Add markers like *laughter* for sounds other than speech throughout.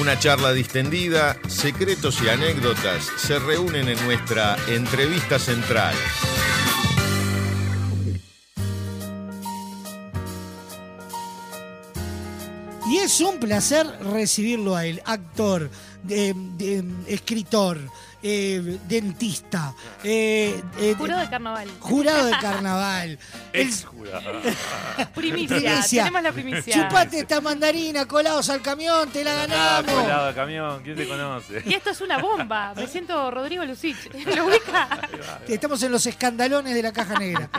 Una charla distendida, secretos y anécdotas se reúnen en nuestra entrevista central. Y es un placer recibirlo a él, actor, de- escritor, eh, dentista, eh, eh, Jurado de carnaval. jurado de carnaval. *laughs* El- Ex jurado. *laughs* Primicia. Primicia. Tenemos la primicia. Chupate esta mandarina, colados al camión, te la Ah, ganamos. colado de camión, ¿quién te conoce? Y esto es una bomba. *laughs* Me siento Rodrigo Lucich. ¿Lo ubica? Estamos en los escandalones de la caja negra.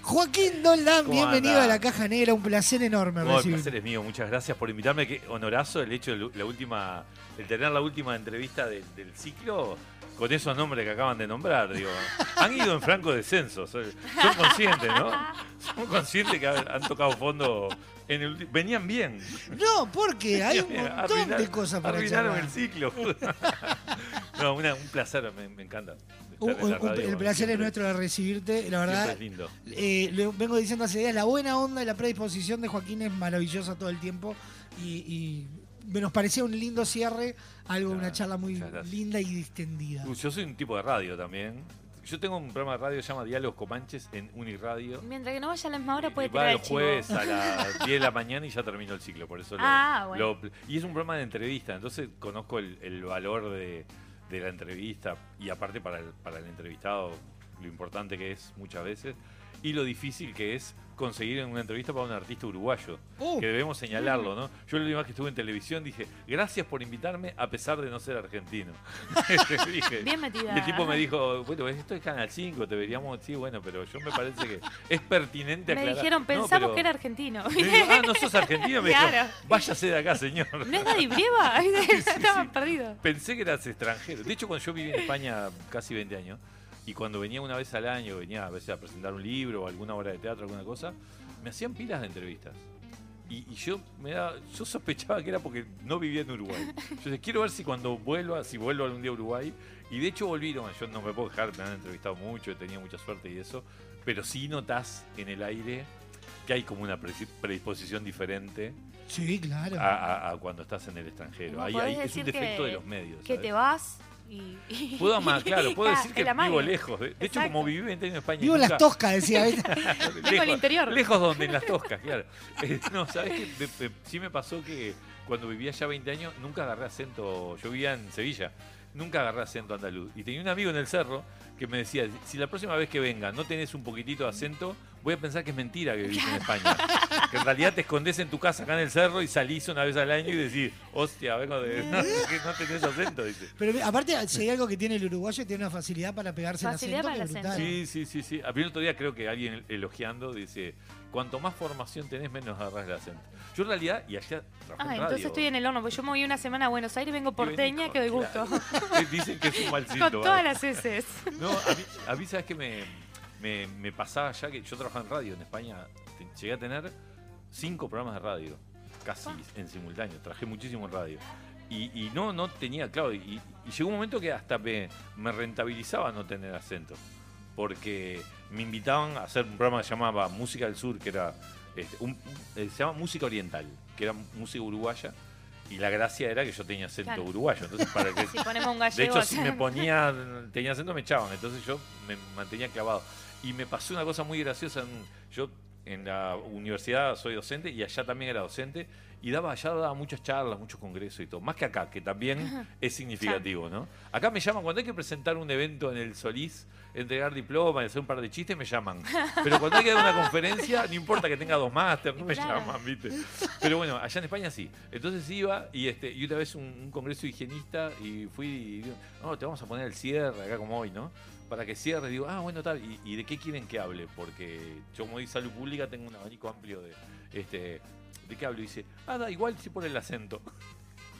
Joaquín Doldán, ¿Cómo bienvenido anda? a la caja negra, un placer enorme No, el placer es mío, muchas gracias por invitarme. Qué honorazo el hecho de la última, el tener la última entrevista de- del ciclo con esos nombres que acaban de nombrar. Digo, han ido en franco descenso, son, conscientes, ¿no? Son conscientes que han tocado fondo. En el, venían bien. No, porque hay un montón de cosas para Arruinaron el ciclo. *laughs* no, una- un placer, me, me encanta. Un- un- radio, el placer siempre- es nuestro de recibirte, la verdad. Es lindo. Eh, vengo diciendo hace días, la buena onda y la predisposición de Joaquín es maravillosa todo el tiempo y, nos parecía un lindo cierre, algo, una Ah, charla muy linda y distendida. Uh, Yo soy un tipo de radio también. Yo tengo un programa de radio que se llama Diálogos Comanches en Uniradio. Mientras que no vaya a la misma hora, puede tirar va el jueves a las *laughs* 10 de la mañana y ya terminó el ciclo, por eso lo- Ah, bueno. lo- Y es un programa de entrevista, entonces conozco el, el valor de, de la entrevista y aparte para el, para el entrevistado lo importante que es muchas veces y lo difícil que es conseguir en una entrevista para un artista uruguayo, Oh. que debemos señalarlo, ¿no? Yo la última vez que estuve en televisión dije, gracias por invitarme a pesar de no ser argentino. *laughs* Dije, Bien metida. y el tipo me dijo, bueno, esto es Canal 5, deberíamos, sí, bueno, pero yo me parece que es pertinente Me aclarar. dijeron, No, pensamos pero- que era argentino. Ah, ¿no sos argentino? Me Claro. dijo, váyase de acá, señor. ¿No es Daddy Brieva? Estaban *laughs* *laughs* sí. perdidos. Pensé que eras extranjero. De hecho, cuando yo viví en España casi 20 años, y cuando venía una vez al año, venía a veces a presentar un libro o alguna obra de teatro, alguna cosa, me hacían pilas de entrevistas. Y, y yo me da, yo sospechaba que era porque no vivía en Uruguay. *laughs* Yo decía, quiero ver si cuando vuelva, si vuelvo algún día a Uruguay. Y de hecho volvieron, yo no me puedo dejar, me han entrevistado mucho, he tenido mucha suerte y eso, pero sí notás en el aire que hay como una predi- predisposición diferente Sí, claro. a, a- a cuando estás en el extranjero. Ahí- ahí es un defecto que- de los medios. Que ¿sabes? te vas y... y- Puedo amar, claro, puedo *laughs* decir que el vivo lejos. De, de hecho, como viví 20 años en España. Vivo en las toscas, decía. *laughs* Vivo al interior. Lejos donde, en las toscas, claro. *laughs* Eh, no, ¿sabes qué? Me- sí me pasó que cuando vivía ya 20 años, nunca agarré acento. Yo vivía en Sevilla, nunca agarré acento andaluz. Y tenía un amigo en el cerro que me decía: si la próxima vez que venga no tenés un poquitito de acento, voy a pensar que es mentira que vivís en España. Que en realidad te escondés en tu casa acá en el cerro y salís una vez al año y decís: hostia, vengo de. *laughs* No, que no tenés acento, dice. Pero aparte, si hay algo que tiene el uruguayo, tiene una facilidad para pegarse Facilidad el acento. para el acento. Sí, sí, sí, sí. A mí el otro día creo que alguien elogiando dice, cuanto más formación tenés, menos agarrás el acento. Yo en realidad, y allá Ah, en entonces radio. estoy en el horno, porque yo me voy una semana a Buenos Aires, vengo porteña, que doy gusto. claro. *laughs* Dicen que es un *laughs* mal Con todas las heces. No, a mí, a mí sabes que me, me, me pasaba ya que yo trabajaba en radio en España, te- llegué a tener cinco programas de radio, casi en simultáneo, trabajé muchísimo en radio. Y, y no, no tenía, claro, y, y llegó un momento que hasta me, me rentabilizaba no tener acento, porque me invitaban a hacer un programa que se llamaba Música del Sur, que era, este, un- eh, se llama Música Oriental, que era música uruguaya, y la gracia era que yo tenía acento Claro. uruguayo, entonces para que *laughs* Si ponemos un de hecho, si me ponía, tenía acento, me echaban. Entonces yo me mantenía clavado. Y me pasó una cosa muy graciosa. Yo en la universidad soy docente y allá también era docente. Y daba, allá daba muchas charlas, muchos congresos y todo. Más que acá, que también es significativo, ¿no? Acá me llaman cuando hay que presentar un evento en el Solís, entregar diploma y hacer un par de chistes, me llaman. Pero cuando hay que dar una conferencia, no importa que tenga dos máster, no me Claro. llaman, ¿viste? Pero bueno, allá en España sí. Entonces iba y este y una vez un, un congreso higienista y fui y digo, no, te vamos a poner el cierre acá como hoy, ¿no? Para que cierre, digo, ah, bueno, tal, ¿y, y de qué quieren que hable? Porque yo como di salud pública tengo un abanico amplio de, este, ¿de qué hablo? Y dice, ah, da igual si por el acento.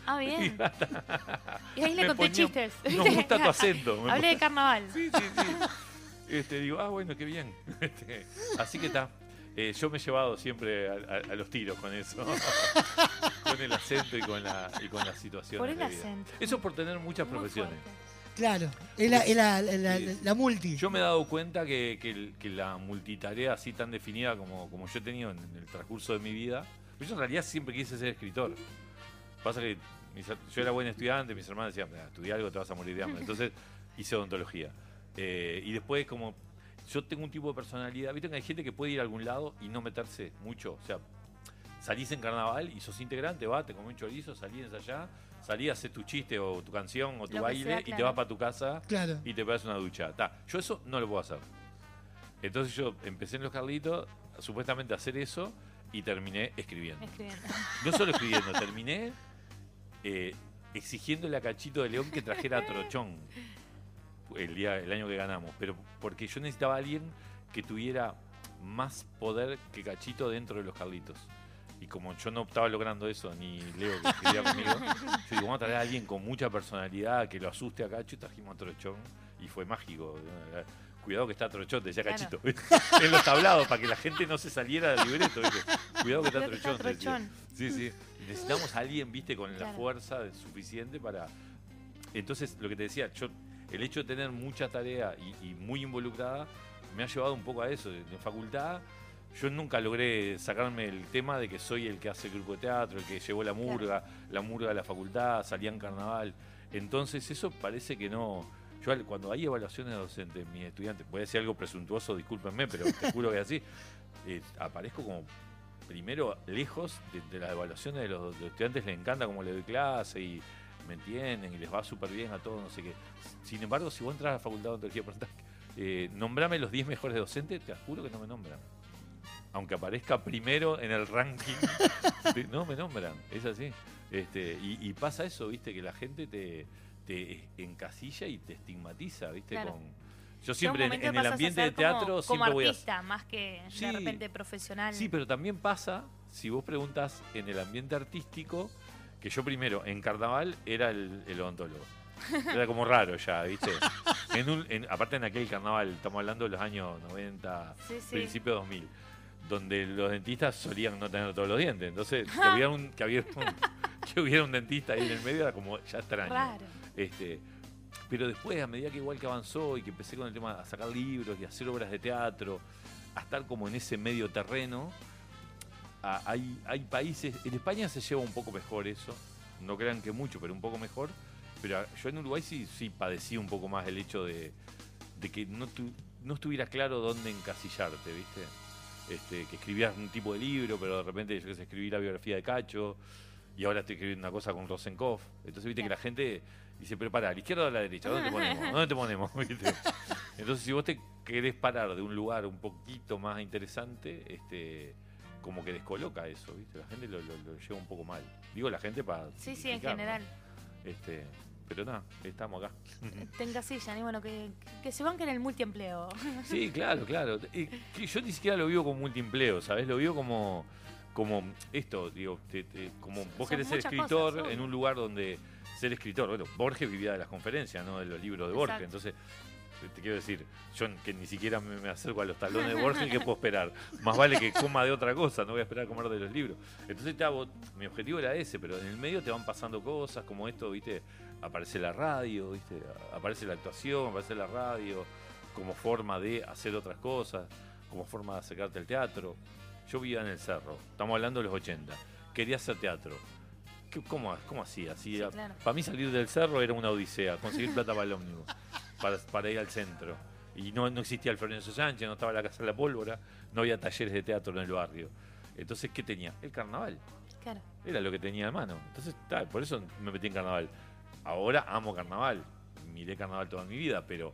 Ah, bien. *laughs* Y ahí le conté ponía, chistes. Nos gusta tu *laughs* acento. Hablé de carnaval. Sí, sí, sí. *laughs* Este, digo, ah, bueno, qué bien. Este, así que está. Eh, yo me he llevado siempre a, a- a los tiros con eso. con el acento y con la, y con las situaciones. Por el de vida. acento. Eso por tener muchas Muy profesiones. fuerte. Claro, es la, es la, la- Sí. la multi. Yo me he dado cuenta que, que que la multitarea así tan definida como, como yo he tenido en el transcurso de mi vida, yo en realidad siempre quise ser escritor. Pasa que mis yo era buen estudiante, mis hermanos decían, "Ah, estudia algo, te vas a morir de hambre. Entonces *laughs* hice odontología. Eh, y después como yo tengo un tipo de personalidad, viste que hay gente que puede ir a algún lado y no meterse mucho. O sea, salís en carnaval y sos integrante, va, te comés un chorizo, salís allá, salís, haces tu chiste o tu canción o tu Lo que baile sea, y te claro. vas para tu casa Claro. y te pegas una ducha. Ta, yo eso no lo puedo hacer. Entonces yo empecé en Los Carlitos, supuestamente a hacer eso, y terminé escribiendo. Escribiendo. *laughs* No solo escribiendo, terminé eh, exigiéndole a Cachito de León que trajera a Trochón el, día, el año que ganamos. Pero porque yo necesitaba a alguien que tuviera más poder que Cachito dentro de Los Carlitos. Y como yo no estaba logrando eso, ni Leo que escribía *laughs* conmigo, yo digo, vamos a traer a alguien con mucha personalidad que lo asuste a Cacho y trajimos a Trochón y fue mágico. Cuidado que está Trochón, decía Claro. Cachito. *laughs* en los tablados, para que la gente no se saliera del libreto. ¿viste? Cuidado que está Trochón. Trochón. Sí, sí. Necesitamos a alguien, viste, con la fuerza suficiente para. Entonces, lo que te decía, yo, el hecho de tener mucha tarea y, y muy involucrada me ha llevado un poco a eso. En facultad, yo nunca logré sacarme el tema de que soy el que hace el grupo de teatro, el que llevó la murga, la murga de la facultad, salía en carnaval. Entonces, eso parece que no. Yo, cuando hay evaluaciones de docentes, mis estudiantes, puede decir algo presuntuoso, discúlpenme, pero te *laughs* juro que así. eh, aparezco como primero lejos de, de las evaluaciones de los, de los estudiantes, les encanta como le doy clase y me entienden y les va súper bien a todos, no sé qué. Sin embargo, si vos entras a la facultad de preguntás, *laughs* eh, nombrame los 10 mejores docentes, te juro que no me nombran. Aunque aparezca primero en el ranking, *laughs* te- no me nombran, es así. Este, y, y pasa eso, viste, que la gente te, te encasilla y te estigmatiza, viste, Claro. con. Yo siempre en, el ambiente de ser como- teatro como, siempre voy a artista, más que Sí. de repente profesional. Sí, pero también pasa, si vos preguntas en el ambiente artístico, que yo primero, en carnaval, era el, el odontólogo. *laughs* Era como raro ya, ¿viste? En un, en- aparte en aquel carnaval, estamos hablando de los años 90, Sí, sí. principio 2000, donde los dentistas solían no tener todos los dientes. Entonces, *laughs* que hubiera un, que hubiera un, *laughs* que hubiera un dentista ahí en el medio era como ya extraño. Raro. Este, pero después, a medida que igual que avanzó y que empecé con el tema a sacar libros y a hacer obras de teatro, a estar como en ese medio terreno, a- hay, hay países, en España se lleva un poco mejor eso, no crean que mucho, pero un poco mejor, pero yo en Uruguay sí, sí padecí un poco más el hecho de, de que no, tu- no estuviera claro dónde encasillarte, ¿viste? Este, que escribías un tipo de libro, pero de repente yo que sé, escribí la biografía de Cacho, y ahora estoy escribiendo una cosa con Rosenkopf. Entonces, viste que la gente dice, pero para, ¿a la izquierda o a la derecha? ¿Dónde te ponemos? ¿Dónde te ponemos? *laughs* ¿Viste? Entonces, si vos te querés parar de un lugar un poquito más interesante, este como que descoloca eso, ¿viste? La gente lo, lo- lo lleva un poco mal. Digo la gente para. Sí, sí, en general. Este, pero nada, estamos acá. Tenga silla, y bueno, que, que se banquen el multiempleo. Sí, claro, claro. Y yo ni siquiera lo vivo como multiempleo, ¿sabes? Lo vivo como, como esto, digo, te- te- como vos Son querés ser escritor cosas, en un lugar donde ser escritor, bueno, Borges vivía de las conferencias, no de los libros de Borges, Exacto. entonces te- quiero decir, yo que ni siquiera me, me acerco a los talones de Borges, ¿qué puedo esperar? Más vale que coma de otra cosa, no voy a esperar a comer de los libros. Entonces te hago- mi objetivo era ese, pero en el medio te van pasando cosas como esto, ¿viste? Aparece la radio, ¿viste? Aparece la actuación, aparece la radio, como forma de hacer otras cosas, como forma de acercarte al teatro. Yo vivía en el cerro, estamos hablando de los 80, quería hacer teatro. ¿Qué- ¿Cómo, cómo hacía? Sí, claro. Para mí salir del cerro era una odisea, conseguir plata para el ómnibus, para, para ir al centro. Y no, no existía el Florencio Sánchez, no estaba la Casa de la Pólvora, no había talleres de teatro en el barrio. Entonces, ¿qué tenía? El carnaval. Claro. Era lo que tenía a mano. Entonces, ta, por eso me metí en carnaval. Ahora amo carnaval. Miré carnaval toda mi vida, pero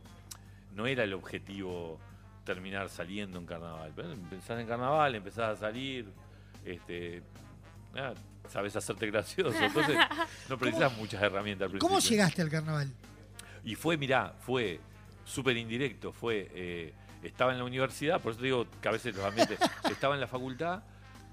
no era el objetivo terminar saliendo en carnaval. Pero empezás en carnaval, empezás a salir, este, nada, sabes hacerte gracioso. Entonces, *laughs* no precisas muchas herramientas al ¿Cómo llegaste al carnaval? Y fue, mirá, fue súper indirecto. Fue, eh, estaba en la universidad, por eso te digo que a veces los ambientes. *laughs* estaba en la facultad,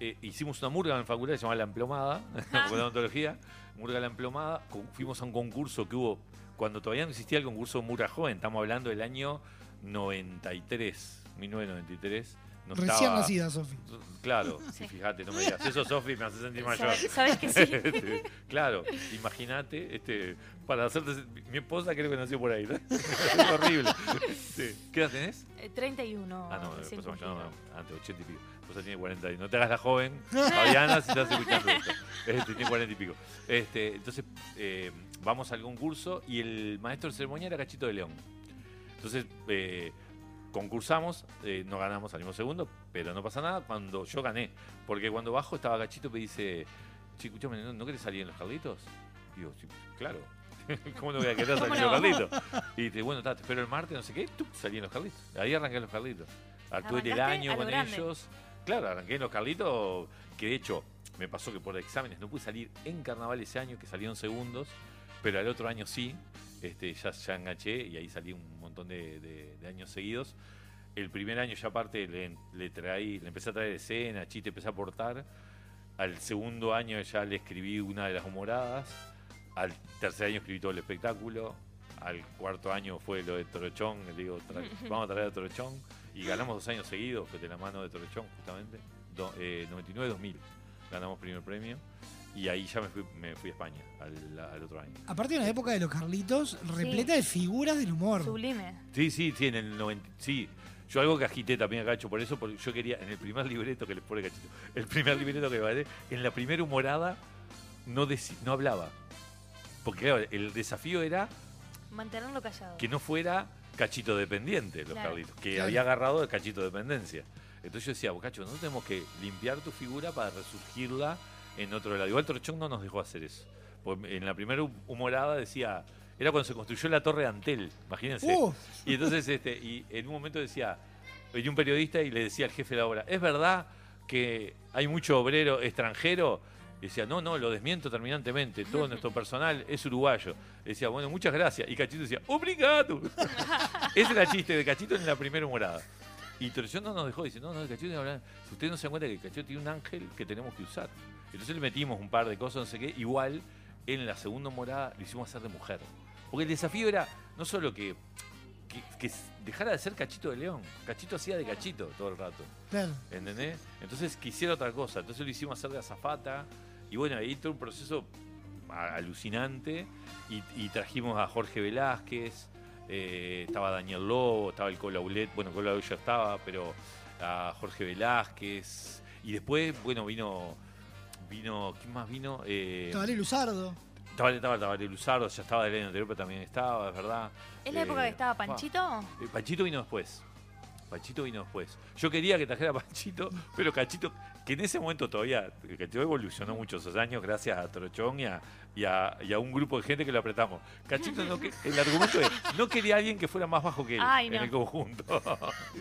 eh, hicimos una murga en la facultad, se llamaba La Emplomada, *laughs* con odontología, murga La Emplomada. fuimos a un concurso que hubo cuando todavía no existía el concurso de Murga Joven, estamos hablando del año 93, 1993. No Recién estaba- nacida, Sofi. Claro, *laughs* Sí. fíjate, no me digas eso, Sofi, me hace sentir mayor. ¿Sabes, que sí? *laughs* Este, claro, imagínate, este, para hacerte. Mi esposa creo que nació por ahí, ¿no? *laughs* es horrible. Sí. ¿Qué edad tenés? Eh, 31. Ah, no, después no, no, antes, 80 y pico. Esposa tiene 40 años. No te hagas la joven, Fabiana, si estás escuchando esto. Este, tiene 40 y pico. Este, entonces, eh, vamos a algún curso y el maestro de ceremonia era Cachito de León. Entonces, eh, concursamos, eh, no ganamos, salimos segundo, pero no pasa nada cuando yo gané. Porque cuando bajo estaba Cachito y me dice, escúchame, ¿no, ¿no querés salir en los Carlitos? Y digo, sí, claro. *laughs* ¿Cómo no voy a querer salir en los. Carlitos? Y dice, bueno, ta, te espero el martes, no sé qué, tú salí en los Carlitos. Ahí arranqué en los Carlitos. Actué el año con grande. ellos. Claro, arranqué en los Carlitos, que de hecho me pasó que por exámenes no pude salir en carnaval ese año, que salieron segundos, pero al otro año sí, este, ya, ya enganché y ahí salí un montón de, de- de años seguidos. El primer año ya aparte le, le traí, le empecé a traer escena, chiste, empecé a aportar. Al segundo año ya le escribí una de las humoradas. Al tercer año escribí todo el espectáculo. Al cuarto año fue lo de Torochón. Le digo, *laughs* vamos a traer a Torochón. Y ganamos dos años seguidos, de la mano de Torochón, justamente. Do- eh, 99-2000 ganamos primer premio. Y ahí ya me fui, me fui a España al, al otro año. Aparte de una época de los Carlitos repleta de figuras del humor. Sublime. Sí, sí, sí, en el 90. Sí, yo algo que agité también acá, hecho por eso, porque yo quería, en el primer libreto que les pone cachito, el primer libreto que vale, en la primera humorada no, deci- no hablaba. Porque claro, el desafío era Mantenerlo callado. que no fuera cachito dependiente, los Claro. Carlitos, que Claro. había agarrado de cachito dependencia. Entonces yo decía, Bocacho, nosotros tenemos que limpiar tu figura para resurgirla en otro lado. Igual Torchón no nos dejó hacer eso. Porque en la primera humorada decía, era cuando se construyó la torre de Antel, imagínense. Uh, *laughs* Y entonces, este, y en un momento decía, venía un periodista y le decía al jefe de la obra, ¿es verdad que hay mucho obrero extranjero? Y decía, no, no, lo desmiento terminantemente, todo nuestro *laughs* personal es uruguayo. Y decía, bueno, muchas gracias. Y Cachito decía, obrigado. *laughs* Ese era el chiste de Cachito en la primera humorada. Y Torchón no nos dejó, dice, no, no, Cachito. Si ustedes no se dan cuenta que Cachito tiene un ángel que tenemos que usar. Entonces le metimos un par de cosas, no sé qué. Igual, en la segunda morada lo hicimos hacer de mujer. Porque el desafío era no solo que, que, que dejara de ser Cachito de León. Cachito hacía de Cachito todo el rato. claro. ¿Entendés? Entonces quisiera otra cosa. Entonces lo hicimos hacer de azafata. Y bueno, ahí todo un proceso alucinante. Y, y trajimos a Jorge Velázquez. eh, estaba Daniel Lobo, estaba el Colaulet. Bueno, Colaulet ya estaba, pero a Jorge Velázquez. Y después, bueno, vino. Vino. ¿Quién más vino? Eh, Tabaré Luzardo. estaba, estaba Tabaré Luzardo, ya estaba del año anterior, pero también estaba, es verdad. ¿Es la Eh, época que estaba pa. Panchito? Eh, Panchito vino después. Panchito vino después. Yo quería que trajera a Panchito, pero Cachito, que en ese momento todavía, Cachito evolucionó muchos esos años gracias a Trochón y a, y a- y a un grupo de gente que lo apretamos. Cachito, no que- el argumento es, no quería alguien que fuera más bajo que él Ay, en el conjunto. No,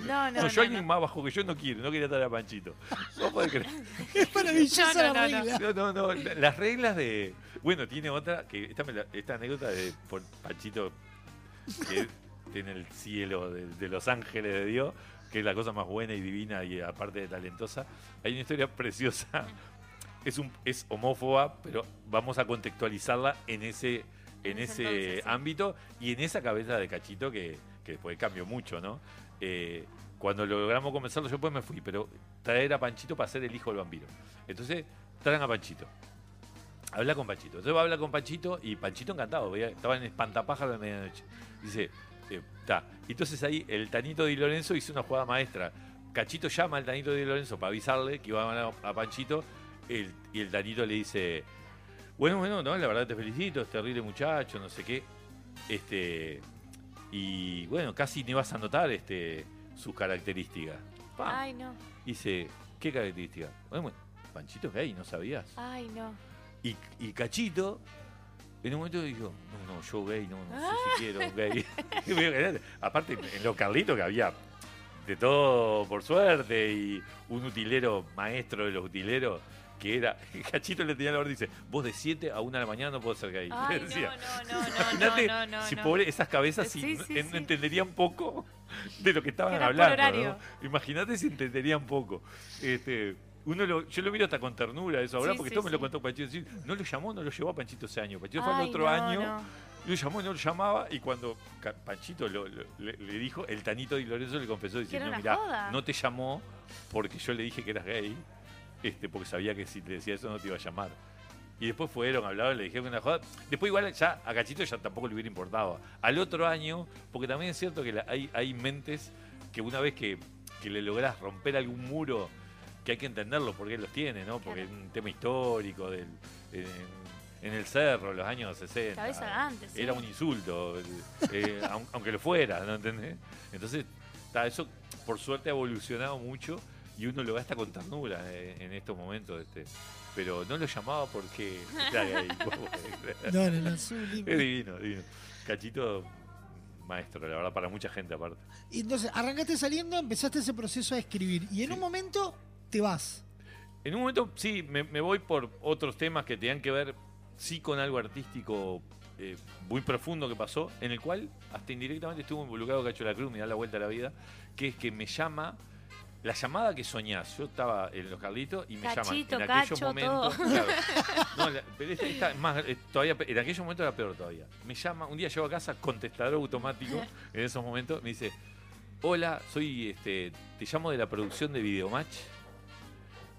no, *laughs* No, no. yo alguien no. más bajo que yo no quiero, no quería traer a Panchito. No podés creer. *laughs* Es maravillosa No, no, la no, no. regla. No, no, no. la- Las reglas de. Bueno, tiene otra, que esta, me la- esta anécdota de por Panchito, que *laughs* tiene el cielo de, de los ángeles de Dios, que es la cosa más buena y divina y aparte de talentosa. Hay una historia preciosa. *laughs* Es, un, es homófoba, pero vamos a contextualizarla en ese, en ese entonces, ámbito y en esa cabeza de cachito que, que después cambió mucho, ¿no? Eh, cuando logramos convencerlo, yo después me fui, pero traer a Panchito para ser el hijo del vampiro. Entonces, traen a Panchito. Habla con Panchito. Entonces va a hablar con Panchito y Panchito encantado. Estaba en espantapájaro de medianoche. Dice, está. Entonces ahí el Tanito Di Lorenzo hizo una jugada maestra. Cachito llama al Tanito Di Lorenzo para avisarle que iba a ganar a Panchito. el- y el Tanito le dice, bueno, bueno, no, la verdad te felicito, es terrible muchacho, no sé qué. Este. Y bueno, casi ni vas a notar este, sus características. Ay, no. Dice, ¿qué características? Bueno, bueno, Panchito es gay, no sabías. Ay, no. Y, y Cachito, en un momento dijo, no, no, yo gay, no, no sé si quiero gay. *laughs* Aparte, en los Carlitos que había de todo por suerte y un utilero maestro de los utileros que era, *laughs* Cachito le tenía la orden, dice, vos de 7 a 1 de la mañana no podés ser gay. Ay, *laughs* decía. no, no, no, no, Imagínate no, no, si no. pobre esas cabezas Sí, no- sí, en- sí. entenderían poco de lo que estaban Era hablando. ¿no? Imagínate si entenderían poco. Este, uno lo- yo lo miro hasta con ternura eso ahora, Sí, porque sí, esto me lo contó Panchito. No lo llamó, no lo llevó a Panchito ese año. Panchito fue al otro no, año, no. lo llamó, no lo llamaba, y cuando Panchito lo- lo- le, le dijo, el Tanito y Lorenzo le confesó diciendo, joda". no te llamó porque yo le dije que eras gay, este, porque sabía que si te decía eso no te iba a llamar. Y después fueron, hablaron, le dijeron una joda. Después igual ya a Cachito ya tampoco le hubiera importado. Al otro año, porque también es cierto que la- hay, hay mentes que una vez que, que le lográs romper algún muro que hay que entenderlo porque él los tiene, ¿no? Porque Claro. es un tema histórico del, en, en el cerro, los años 60. Cabeza antes, sí. Era un insulto, eh, *laughs* aun- aunque lo fuera, ¿no entendés? Entonces, ta, eso por suerte ha evolucionado mucho y uno lo gasta con ternura eh, en estos momentos. Este, pero no lo llamaba porque gay. *laughs* No, no, no, es divino, divino. Cachito, maestro, la verdad, para mucha gente aparte. Y entonces, arrancaste saliendo, empezaste ese proceso a escribir. Y en Sí. un momento te vas. En un momento, sí, me, me voy por otros temas que tenían que ver, sí, con algo artístico eh, muy profundo que pasó, en el cual hasta indirectamente estuvo involucrado Cacho de la Cruz, me da la vuelta a la vida, que es que me llama, la llamada que soñás. Yo estaba en los Carlitos y me Cachito, llaman en aquellos Cacho, momentos. todo. claro. No, la- pero esta, esta es más, eh, todavía, en aquellos momentos era peor todavía. Me llama, un día llego a casa, contestador automático, en esos momentos, me dice, hola, soy, este, te llamo de la producción de Videomatch.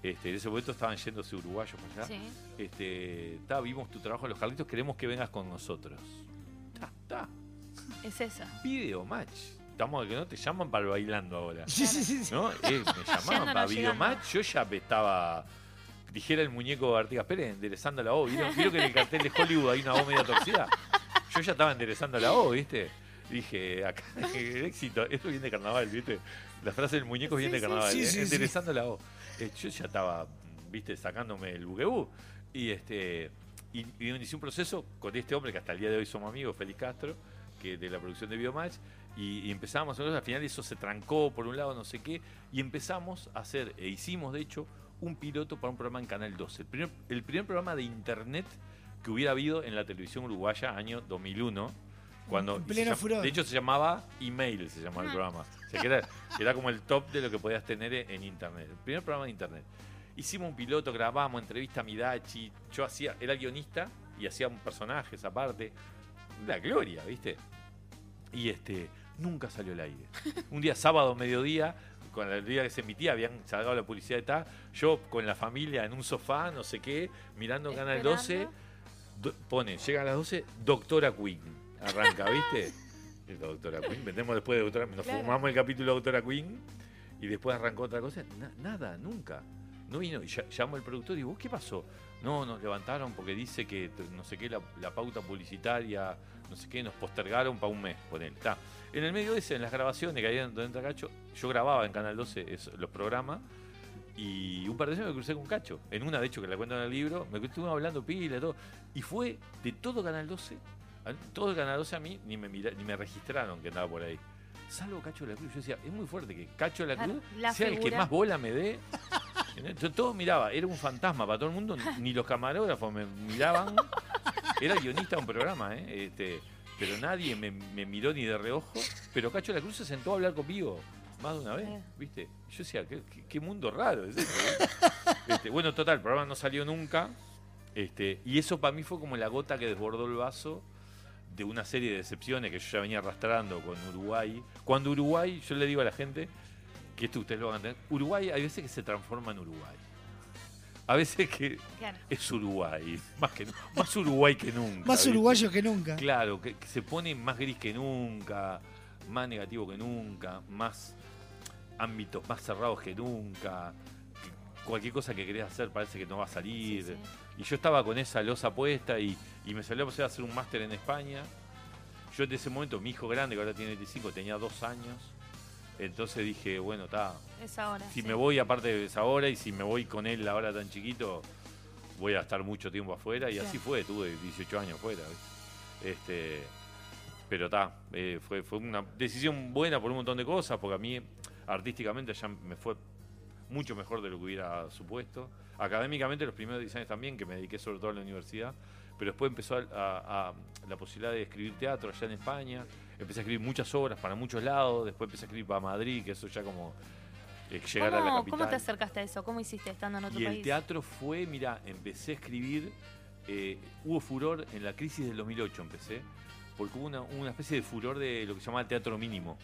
Este, en ese momento estaban yéndose uruguayos para allá. Sí. Este, ta, vimos tu trabajo en los Carlitos, queremos que vengas con nosotros. Ta, ta, Es esa. video match. Estamos que no te llaman para el bailando ahora. Sí, sí, sí. sí. ¿No? Eh, me *laughs* llamaban para video match, yo ya estaba. Dijera el muñeco de Artigas Pérez, enderezando la O. ¿Vieron, ¿Vieron que en el cartel de Hollywood hay una O media torcida? Yo ya estaba enderezando la O, ¿viste? Dije, acá *laughs* el éxito, esto viene de carnaval, ¿viste? La frase del muñeco viene de sí, carnaval, sí, ¿eh? sí, sí. enderezando la O. Eh, yo ya estaba, ¿viste? Sacándome el buquebú. Y este. Y, inicié un proceso con este hombre que hasta el día de hoy somos amigos, Félix Castro, que de la producción de Biomatch. Y, y empezamos, nosotros, al final eso se trancó por un lado, no sé qué, y empezamos a hacer, e hicimos de hecho, un piloto para un programa en Canal 12. El primer, el primer programa de internet que hubiera habido en la televisión uruguaya, año 2001. Cuando, En y pleno llam- furor. De hecho, se llamaba Email, se llamaba el programa. O sea, que era, *laughs* era como el top de lo que podías tener en internet. El primer programa de internet. Hicimos un piloto, grabamos, entrevista a Midachi. Yo hacía, era guionista y hacía un personaje esa parte. La gloria, ¿viste? Y este, nunca salió al aire. *laughs* Un día sábado, mediodía, con el día que se emitía, habían sacado la publicidad de tal. Yo con la familia en un sofá, no sé qué, mirando Canal 12. Esperando. do- pone, llega a las 12, Doctora Queen. Arranca, ¿viste? El Doctora Queen. Vendemos después de Doctora Nos Claro. fumamos el capítulo de Doctora Queen y después arrancó otra cosa. Na- nada, nunca. No vino. Y llamo al productor y digo, ¿vos qué pasó? No, nos levantaron porque dice que no sé qué, la, la pauta publicitaria, no sé qué, nos postergaron para un mes, ponele. Está. En el medio de ese, en las grabaciones que había donde entra Cacho, yo grababa en Canal 12 eso- los programas y un par de veces me crucé con Cacho. En una, de hecho, que la cuento en el libro, me estuve hablando pila y todo. Y fue de todo Canal 12, a- todo el Canal 12 a mí, ni me, mira- ni me registraron que andaba por ahí. Salvo Cacho de la Cruz. Yo decía, es muy fuerte que Cacho de la Cruz la sea el que más bola me dé. *laughs* Entonces todo miraba, era un fantasma para todo el mundo, ni los camarógrafos me miraban. Era guionista de un programa, ¿eh? Este, pero nadie me, me miró ni de reojo. Pero Cacho de la Cruz se sentó a hablar conmigo más de una vez. ¿viste? Yo decía, qué, mundo raro es este, ¿eh? Este, bueno, total, el programa no salió nunca. Este, y eso para mí fue como la gota que desbordó el vaso de una serie de decepciones que yo ya venía arrastrando con Uruguay. Cuando Uruguay, yo le digo a la gente, que esto ustedes lo van a entender, Uruguay hay veces que se transforma en Uruguay. A veces que Claro. es Uruguay, *laughs* más, que, más Uruguay que nunca. Más uruguayo que nunca. Claro, que, que se pone más gris que nunca, más negativo que nunca, más ámbitos más cerrados que nunca. que cualquier cosa que querés hacer parece que no va a salir. Sí, sí. Y yo estaba con esa losa puesta y, y me salió a de hacer un máster en España. Yo en ese momento, mi hijo grande, que ahora tiene 25, tenía dos años. Entonces dije, bueno, está. Es ahora. Si sí. me voy, aparte es ahora, y si me voy con él ahora tan chiquito, voy a estar mucho tiempo afuera. Y Claro. así fue, tuve 18 años afuera. Este, pero está, eh, fue, fue una decisión buena por un montón de cosas, porque a mí artísticamente ya me fue mucho mejor de lo que hubiera supuesto. Académicamente los primeros 10 años también, que me dediqué sobre todo a la universidad, pero después empezó a, a- a la posibilidad de escribir teatro allá en España, empecé a escribir muchas obras para muchos lados, después empecé a escribir para Madrid, que eso ya como eh, llegar a la ¿Cómo, capital. ¿Cómo te acercaste a eso? ¿Cómo hiciste estando en otro Y el país? teatro fue, mira, empecé a escribir, eh, hubo furor en la crisis del 2008, empecé, porque hubo una, una especie de furor de lo que se llamaba teatro mínimo,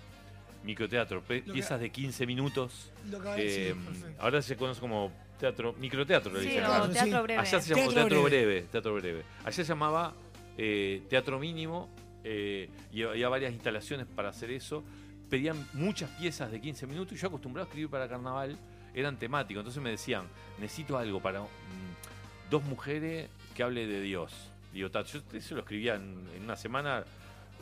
microteatro, pe- Lo que- piezas de 15 minutos. Lo que- sí, eh, perfecto. ahora se conoce como teatro, microteatro, le Sí, dicen o acá. Claro, teatro sí. breve. Allá se llamó Teatro teatro, breve. breve. teatro breve. Allá se llamaba eh, teatro mínimo eh, y había varias instalaciones para hacer eso. Pedían muchas piezas de 15 minutos y yo acostumbrado a escribir para carnaval eran temáticos. Entonces me decían, necesito algo para mm, dos mujeres que hable de Dios. Digo, yo eso lo escribía en, en una semana.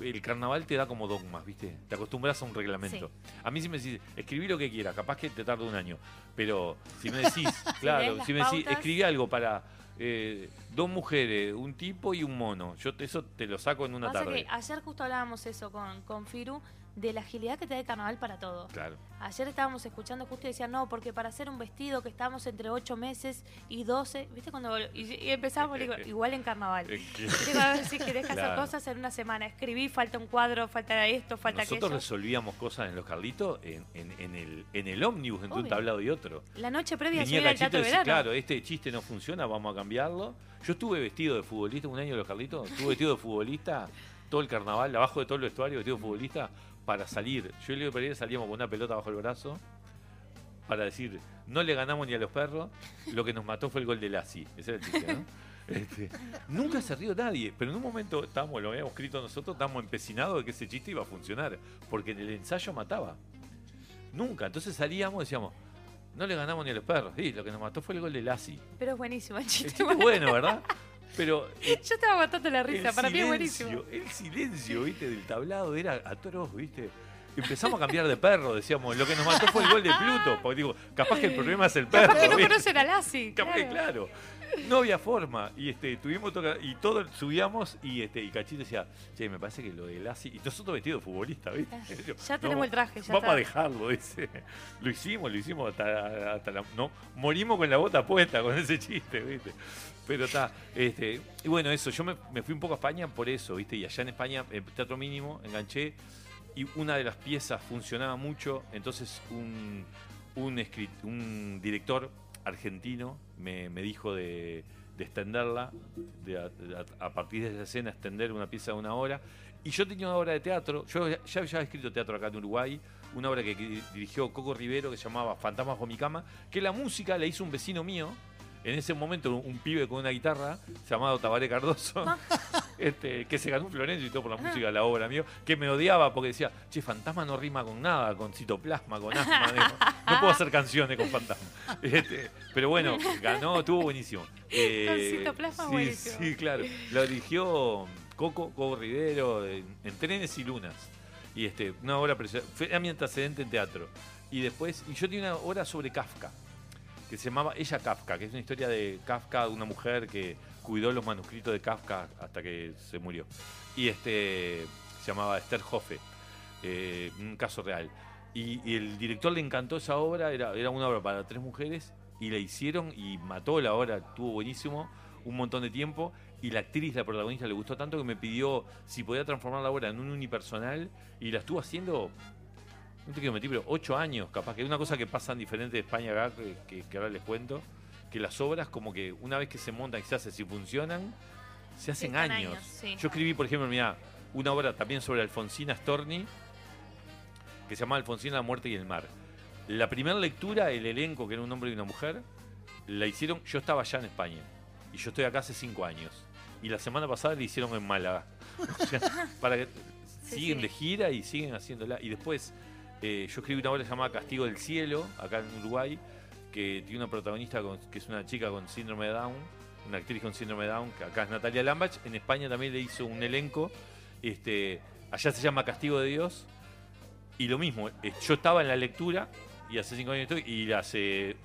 El carnaval te da como dogmas, ¿viste? Te acostumbras a un reglamento. A mí si me decís, escribí lo que quieras, capaz que te tarda un año. Pero si me decís, *laughs* claro, si me decís, pautas. escribí algo para eh, dos mujeres, un tipo y un mono. Yo te- eso te lo saco en una Pasa tarde. que ayer justo hablábamos eso con, con Firu, de la agilidad que te da el carnaval para todo. Claro. Ayer estábamos escuchando justo y decían, no, porque para hacer un vestido que estábamos entre 8 meses y 12, ¿viste? cuando Y, y empezamos, digo, *laughs* igual en carnaval. A ver si querés hacer Claro. cosas en una semana. Escribí, falta un cuadro, falta esto, falta Nosotros aquello. resolvíamos cosas en los Carlitos en, en- en el, en el ómnibus entre un tablado y otro. La noche previa Venía subir al teatro de verano. claro, este chiste no funciona, vamos a cambiarlo. Yo estuve vestido de futbolista un año de los Carlitos, estuve vestido de futbolista todo el carnaval, abajo de todo el vestuario, vestido de futbolista, para salir. Yo y Leo Pereira salíamos con una pelota bajo el brazo para decir, no le ganamos ni a los perros, lo que nos mató fue el gol de Lassi. Ese era el chiste, ¿no? *laughs* Este, nunca se rió nadie, pero en un momento estábamos, lo habíamos escrito nosotros, estábamos empecinados de que ese chiste iba a funcionar, porque en el ensayo mataba. Nunca. Entonces salíamos y decíamos, no le ganamos ni a los perros. Sí, lo que nos mató fue el gol de Lassi. Pero es buenísimo el El chiste. chiste es bueno, ¿verdad? Pero eh, *laughs* Yo estaba aguantando la risa, para mí es buenísimo. El silencio, viste, del tablado era atroz, viste. Empezamos a cambiar de perro, decíamos, lo que nos mató fue el gol de Pluto. Porque digo, capaz que el problema es el perro. Capaz que no ¿viste? conocen a Lassi. Capaz que claro. claro. No había forma. Y este, tuvimos toca y todo subíamos y este, y Cachito decía, che, me parece que lo de Lassi. Y nosotros vestidos de futbolista, ¿viste? *laughs* Yo, Ya tenemos el traje, ya Vamos está. a dejarlo, dice. *laughs* Lo hicimos, lo hicimos hasta, hasta la. No, morimos con la bota puesta con ese chiste, ¿viste? Pero está. Este, y bueno, eso, yo me, fui un poco a España por eso, ¿viste? Y allá en España, en Teatro Mínimo, enganché. Y una de las piezas funcionaba mucho. Entonces, un, un, escrit- un director argentino me, me dijo de, de extenderla, de a, partir de esa escena, extender una pieza de una hora. Y yo tenía una obra de teatro, yo ya, ya había escrito teatro acá en Uruguay, una obra que dirigió Coco Rivero que se llamaba Fantasmas bajo mi cama, que la música la hizo un vecino mío, en ese momento un, pibe con una guitarra llamado Tabaré Cardoso, *laughs* este, que se ganó un Florencio y todo por la música de la obra mío, que me odiaba porque decía, che, fantasma no rima con nada, con citoplasma, con asma, *laughs* no puedo hacer canciones con fantasma. *laughs* Este, pero bueno, ganó, estuvo buenísimo. Eh, Con citoplasma, sí, buenísimo. Sí, claro. Lo dirigió Coco, Coco Rivero en, en Trenes y Lunas. Y este, una obra preciosa. Fue mi antecedente en teatro. Y después, y yo tenía una obra sobre Kafka, que se llamaba Ella Kafka, que es una historia de Kafka, una mujer que cuidó los manuscritos de Kafka hasta que se murió. Y este se llamaba Esther Hoffe, eh, un caso real. Y, y el director le encantó esa obra, era, era una obra para tres mujeres, y la hicieron y mató la obra, estuvo buenísimo, un montón de tiempo. Y la actriz, la protagonista, le gustó tanto que me pidió si podía transformar la obra en un unipersonal, y la estuvo haciendo no te quiero mentir, pero ocho años, capaz que es una cosa que pasa en diferente de España acá, que, que- que ahora les cuento, que las obras como que una vez que se montan y se hacen, si funcionan, se hacen Están años. años, sí. Yo escribí, por ejemplo, mira, una obra también sobre Alfonsina Storni, que se llama Alfonsina, la muerte y el mar. La primera lectura, el elenco, que era un hombre y una mujer, la hicieron, yo estaba allá en España, y yo estoy acá hace cinco años. Y la semana pasada la hicieron en Málaga. *laughs* O sea, para que Sí, siguen sí. de gira y siguen haciéndola. Y después eh, yo escribí una obra llamada Castigo del Cielo, acá en Uruguay, que tiene una protagonista con- que es una chica con síndrome de Down, una actriz con síndrome de Down, que acá es Natalia Lambach. En España también le hizo un elenco. Este, allá se llama Castigo de Dios. Y lo mismo, eh, yo estaba en la lectura y hace cinco años estoy, y hace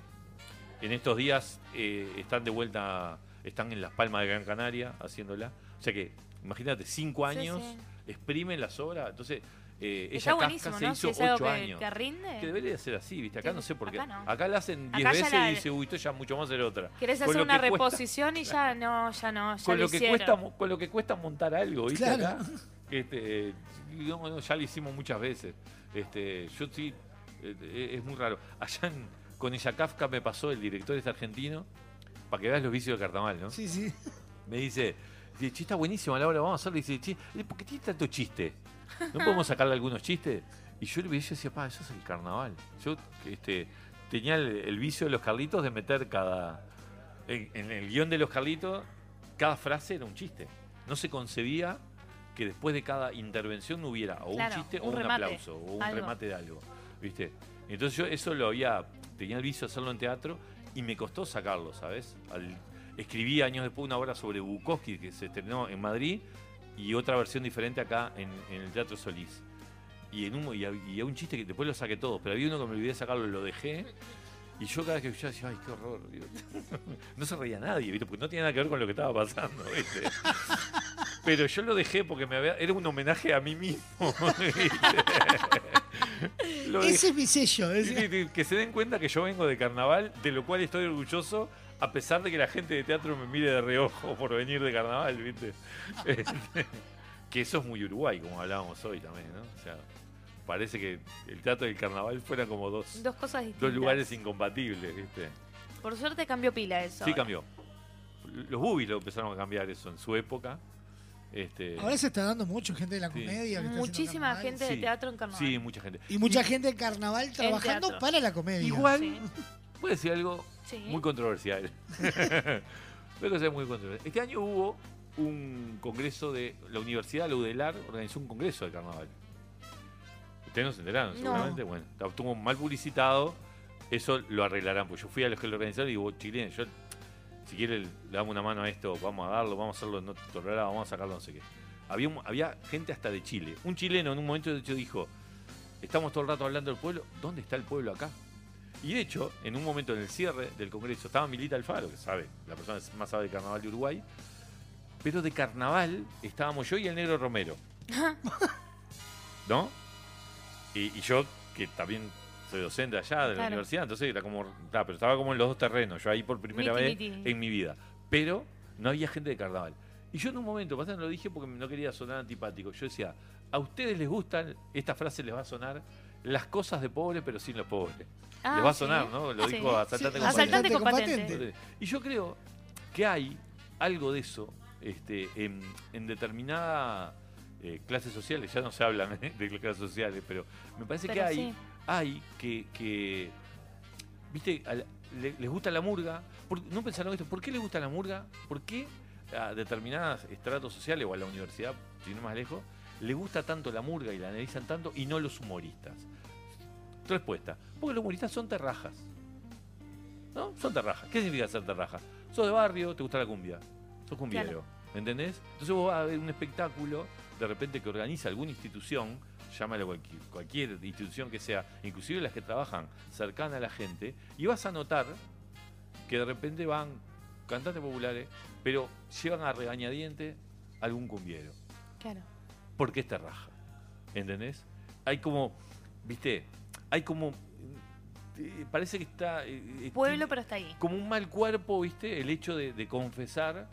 en estos días eh, están de vuelta, están en Las Palmas de Gran Canaria haciéndola. O sea que, imagínate, cinco Sí, años, sí. exprimen las obras. Entonces, eh, ella se ¿no? hizo Si es algo ocho que, años. que rinde. Que debería ser así, ¿viste? Acá Sí, no sé por qué. acá no. Acá la hacen 10 Acá ya veces la- y dice, uy, esto ya mucho más hacer otra. Querés Con hacer lo una que cuesta- reposición y ya *laughs* no, ya no, ya con lo lo, que cuesta, con lo que cuesta montar algo, ¿viste? Claro. Acá, este, digamos, ya lo hicimos muchas veces. Este, yo sí, eh, es muy raro. Allá en- con ella Kafka me pasó el director este argentino, para que veas los vicios del carnaval, ¿no? Sí, sí. Me dice, dice, che, está buenísima la hora, vamos a hacerlo. Dice, che, eh, ¿por qué tiene tanto chiste? ¿No podemos sacarle algunos chistes? Y yo le veía y yo decía, pa, eso es el carnaval. Yo este, tenía el, el vicio de los Carlitos de meter cada. En, en el guion de los Carlitos, cada frase era un chiste. No se concebía que después de cada intervención no hubiera o Claro, un chiste o un un remate, aplauso o un algo. remate de algo. ¿Viste? Entonces yo eso lo había. tenía el vicio de hacerlo en teatro y me costó sacarlo, ¿sabes? Al- escribí años después una obra sobre Bukowski que se estrenó en Madrid y otra versión diferente acá en, en el Teatro Solís. Y, en un, y, hab- y un chiste que después lo saqué todos, pero había uno que me olvidé de sacarlo, lo dejé. Y yo cada vez que escuchaba decía, ay, qué horror. *laughs* no se reía nadie, ¿viste? Porque no tenía nada que ver con lo que estaba pasando, ¿viste? *laughs* Pero yo lo dejé porque me había, era un homenaje a mí mismo. *laughs* Ese es mi sello. es- que se den cuenta que yo vengo de carnaval, de lo cual estoy orgulloso, a pesar de que la gente de teatro me mire de reojo por venir de carnaval, ¿viste? *laughs* Este, que eso es muy Uruguay, como hablábamos hoy también, ¿no? O sea, parece que el teatro y el carnaval fueran como dos, Dos cosas distintas. dos lugares incompatibles, ¿viste? Por suerte cambió pila eso. Sí cambió. Los boobies lo empezaron a cambiar eso en su época. Este, Ahora se está dando mucho gente de la Sí. comedia. que Muchísima gente de Sí, teatro en carnaval. Sí, mucha gente. Y mucha gente en carnaval trabajando para la comedia. Igual, Sí. puede decir algo Sí. muy controversial. *laughs* Que sea muy controversial. Este año hubo un congreso de la Universidad la UDELAR, organizó un congreso de carnaval. Ustedes no se enteraron, No. seguramente. Bueno, estuvo mal publicitado. Eso lo arreglarán. Pues yo fui a los que lo organizaron y digo, chileno, yo, si quiere, le damos una mano a esto, vamos a darlo, vamos a hacerlo no tolerado, vamos a sacarlo, no sé qué. Había, había gente hasta de Chile. Un chileno en un momento de hecho dijo, estamos todo el rato hablando del pueblo, ¿dónde está el pueblo acá? Y de hecho, en un momento en el cierre del Congreso, estaba Milita Alfaro, que sabe, la persona que más sabe de carnaval de Uruguay, pero de carnaval estábamos yo y el negro Romero. *laughs* ¿No? Y, y yo, que también soy docente allá de la Claro. universidad, entonces era como, pero estaba como en los dos terrenos, yo ahí por primera Miti, vez miti. en mi vida. Pero no había gente de carnaval. Y yo en un momento, pasa, no lo dije porque no quería sonar antipático. Yo decía, a ustedes les gustan, esta frase les va a sonar, las cosas de pobre pero sin los pobres. Ah, les va a sí. sonar, ¿no? Lo Sí. dijo Asaltante Sí, con Asaltante Y yo creo que hay algo de eso este, en, en determinada eh, clases sociales, ya no se habla ¿eh? *laughs* de clases sociales, pero me parece que hay, sí. hay que, que viste, a la- le- les gusta la murga. ¿Por- ¿No pensaron esto? ¿Por qué les gusta la murga? ¿Por qué a determinados estratos sociales o a la universidad, si no más lejos, les gusta tanto la murga y la analizan tanto y no los humoristas? Respuesta, porque los humoristas son terrajas. ¿No? Son terrajas. ¿Qué significa ser terraja? Sos de barrio, te gusta la cumbia. Sos cumbiero. ¿Entendés? Entonces vos vas a ver un espectáculo, de repente que organiza alguna institución, llámalo cualquier, cualquier institución que sea, inclusive las que trabajan cercana a la gente, y vas a notar que de repente van cantantes populares, pero llevan a regañadiente algún cumbiero Claro. porque es terraja. ¿Entendés? Hay como, viste, hay como, eh, parece que está... eh, eh, Pueblo, pero está ahí. Como un mal cuerpo, viste, el hecho de, de confesar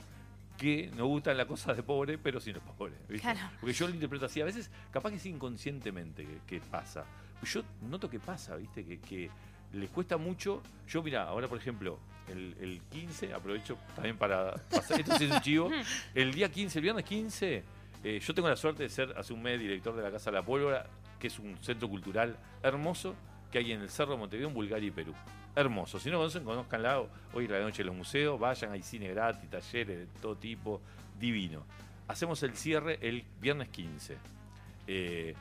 que nos gustan las cosas de pobre, pero sin los pobres. ¿viste? Claro. Porque yo lo interpreto así, a veces capaz que es inconscientemente que, que pasa. Yo noto que pasa, viste, que, que les cuesta mucho. Yo, mira, ahora por ejemplo, el, el 15, aprovecho también para pasar, esto es un chivo, *laughs* el día 15, el viernes 15, eh, yo tengo la suerte de ser hace un mes director de la Casa de la Pólvora, que es un centro cultural hermoso que hay en el Cerro de Montevideo, en Bulgaria y Perú. Hermoso. Si no conocen, conozcanla. Hoy la noche de los museos, vayan, hay cine gratis, talleres de todo tipo, divino. Hacemos el cierre el viernes 15. Eh,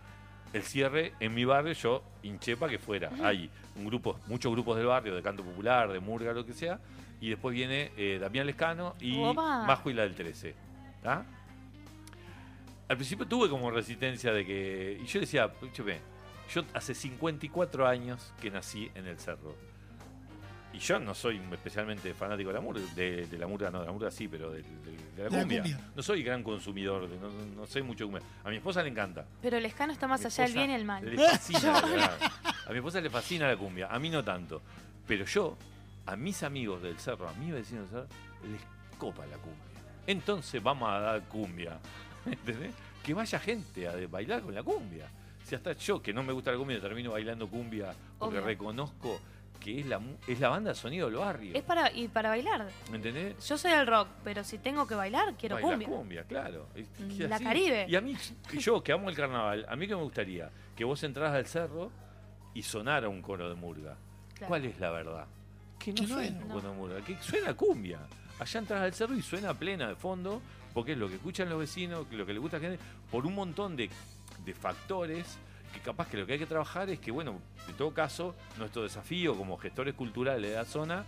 el cierre en mi barrio, yo hinché para que fuera. Hay un grupo, muchos grupos del barrio, de canto popular, de murga, lo que sea. Y después viene eh, Damián Lescano y Opa. Majo y la del 13. ¿tá? Al principio tuve como resistencia de que. Y yo decía, escúchame, yo hace 54 años que nací en el cerro. Y yo no soy especialmente fanático de la murga, de, de la murga, no, de la murga sí, pero de, de- de la, cumbia. No soy gran consumidor, de- no, no sé mucho cumbia. A mi esposa le encanta. Pero el escano está más allá del bien y el mal. Le fascina, la. *laughs* A mi esposa le fascina la cumbia, a mí no tanto. Pero yo, a mis amigos del cerro, a mis vecinos del cerro, les copa la cumbia. Entonces vamos a dar cumbia. ¿Entendés? Que vaya gente a bailar con la cumbia. Si hasta yo, que no me gusta la cumbia, termino bailando cumbia porque Obvio. reconozco que es la, es la banda de sonido del barrio. Es para, y para bailar. ¿Me entendés? Yo soy del rock, pero si tengo que bailar, quiero Bailás cumbia. claro. Es- Mm, la así- Caribe. Y a mí, que yo que amo el carnaval, a mí que me gustaría que vos entrás al cerro y sonara un coro de murga. Claro. ¿Cuál es la verdad? Que no no suena un coro de murga, que suena cumbia. Allá entras al cerro y suena plena de fondo, porque es lo que escuchan los vecinos, lo que le gusta a la gente, por un montón de, de factores que capaz que lo que hay que trabajar es que, bueno, en todo caso, nuestro desafío como gestores culturales de la zona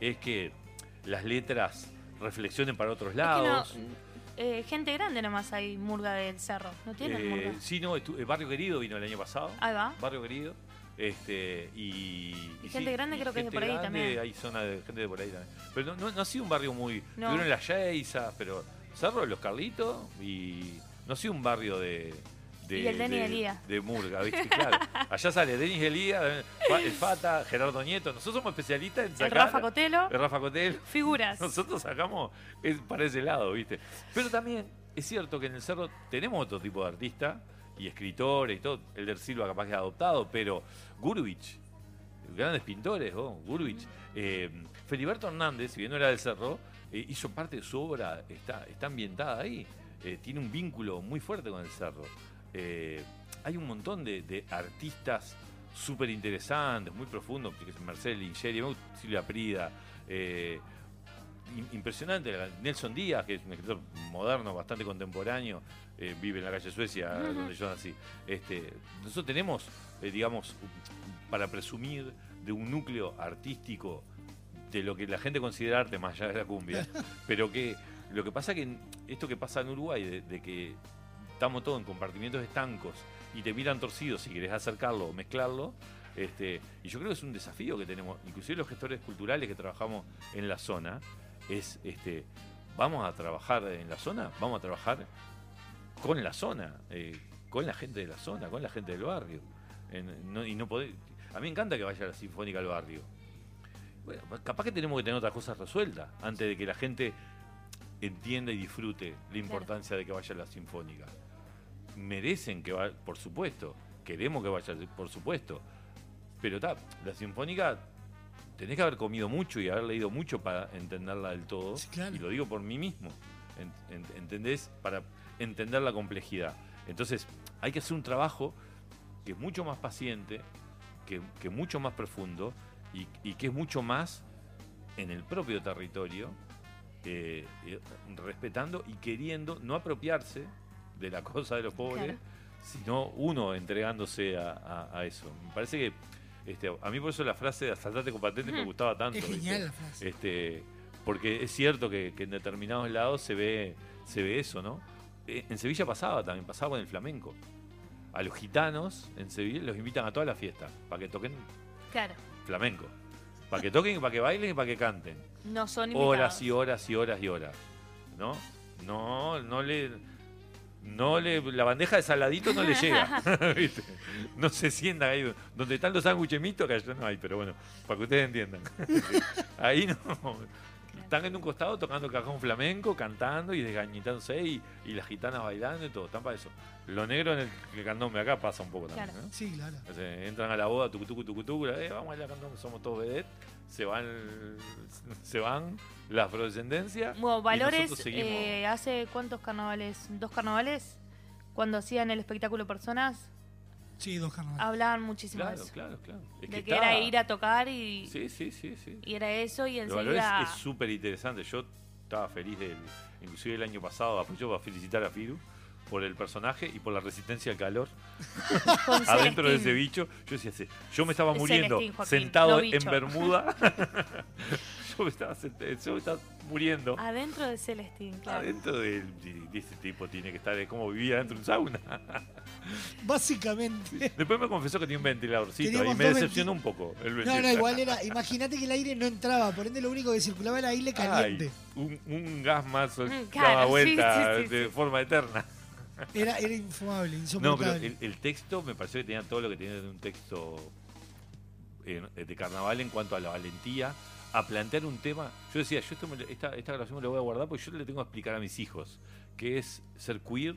es que las letras reflexionen para otros Es que no, lados. eh, gente grande nomás hay Murga del Cerro. ¿No tienen Eh, Murga? sí, no, eh, Barrio Querido vino el año pasado. Ahí va. Barrio Querido. Este, y, Y gente grande creo que es de por ahí grande, también. Hay zona de gente de por ahí también. Pero no, no, no ha sido un barrio muy. No. Tuvieron la Yeiza, pero Cerro de los Carlitos y no ha sido un barrio de. de Y el Denis de, Elías. de Murga, ¿viste? Claro. Allá sale Denis Elías, Fa- el Fata, Gerardo Nieto. Nosotros somos especialistas en El sacar. Rafa Cotelo, el Rafa Cotel. figuras. Nosotros sacamos para ese lado, ¿viste? Pero también es cierto que en el cerro tenemos otro tipo de artista y escritores y todo. El del Silva capaz que es adoptado, pero Gurvich, grandes pintores, ¿no? Gurvich. Eh, Feliberto Hernández, si bien no era del cerro, eh, hizo parte de su obra, está, está ambientada ahí. Eh, tiene un vínculo muy fuerte con el cerro. Eh, hay un montón de, de artistas súper interesantes, muy profundos, Marcel Ligieri, Silvia Prida, eh, im- impresionante. Nelson Díaz, que es un escritor moderno, bastante contemporáneo, vive en la calle Suecia, donde yo nací. Este, nosotros tenemos, digamos, para presumir de un núcleo artístico de lo que la gente considera arte más allá de la cumbia, *laughs* pero que lo que pasa que esto que pasa en Uruguay, de, de que estamos todos en compartimientos estancos y te miran torcidos si querés acercarlo o mezclarlo, este, y yo creo que es un desafío que tenemos, inclusive los gestores culturales que trabajamos en la zona, es este, vamos a trabajar en la zona, vamos a trabajar con la zona, eh, con la gente de la zona, con la gente del barrio. En- no- y no poder, a mí me encanta que vaya la sinfónica al barrio. Bueno, capaz que tenemos que tener otras cosas resueltas antes de que la gente entienda y disfrute la importancia de que vaya la sinfónica. Merecen que vaya, por supuesto, queremos que vaya, por supuesto. Pero ta, la sinfónica tenés que haber comido mucho y haber leído mucho para entenderla del todo. Sí, claro. Y lo digo por mí mismo. En- en- ¿Entendés? Para entender la complejidad. Entonces, hay que hacer un trabajo que es mucho más paciente, que, que mucho más profundo y, y que es mucho más en el propio territorio, eh, eh, respetando y queriendo no apropiarse de la *laughs* cosa de los pobres, Claro. sino uno entregándose a, a- a eso. Me parece que este, a mí por eso la frase de asaltante con patente me gustaba tanto. Es genial la frase. Este, porque es cierto que, que en determinados lados se ve, se ve eso, ¿no? Eh, En Sevilla pasaba también, pasaba con el flamenco. A los gitanos en Sevilla los invitan a toda la fiesta para que toquen Claro, flamenco. Para que toquen, para que bailen y para que canten. no son invitados. Horas y horas y horas y horas. ¿No? No, no le. No le, la bandeja de saladito no le llega. *laughs* *laughs* ¿viste? No se sientan ahí donde están los sándwiches que allá no hay, pero bueno, para que ustedes entiendan. *laughs* ahí no. Están en un costado tocando cajón flamenco, cantando y desgañitándose y, y las gitanas bailando y todo. Están para eso. Lo negro en el, el candombe acá pasa un poco también. Claro. ¿no? Sí, claro. O sea, entran a la boda, tucutucu, tucutucu, eh, vamos a bailar candombe, somos todos vedettes. Se van, *laughs* se van la afrodescendencia. Bueno, Valores, eh, ¿hace cuántos carnavales? ¿Dos carnavales? Cuando hacían el espectáculo Personas, Sí, dos carnavales. hablaban muchísimo claro, de eso. claro, claro. Es de que, está- era ir a tocar y, Sí, sí, sí, sí. y era eso y enseguida... es súper interesante. Yo estaba feliz, del, inclusive el año pasado, aprovecho para felicitar a Firu por el personaje y por la resistencia al calor *laughs* adentro de ese bicho. Yo decía, "Sí, yo me estaba Es muriendo Celestín, Joaquín, sentado no en. Bermuda. *laughs* *laughs* yo, me estaba, sent- yo me estaba muriendo. Adentro de Celestín, claro. Adentro de, de- de ese tipo tiene que estar, de cómo vivía dentro de un sauna. *laughs* Básicamente. Después me confesó que tenía un ventiladorcito y me decepcionó un poco el No, ventilador. no, igual era. Imagínate que el aire no entraba, por ende lo único que circulaba era aire caliente. Ay, un, un gas más daba claro, sí, vuelta sí, sí, de sí. forma eterna. Era, era infumable, No, insoportable. pero el, el texto me pareció que tenía todo lo que tenía de un texto eh, de carnaval en cuanto a la valentía, a plantear un tema. Yo decía, yo esto me esta, esta grabación me la voy a guardar porque yo le tengo que explicar a mis hijos qué es ser queer,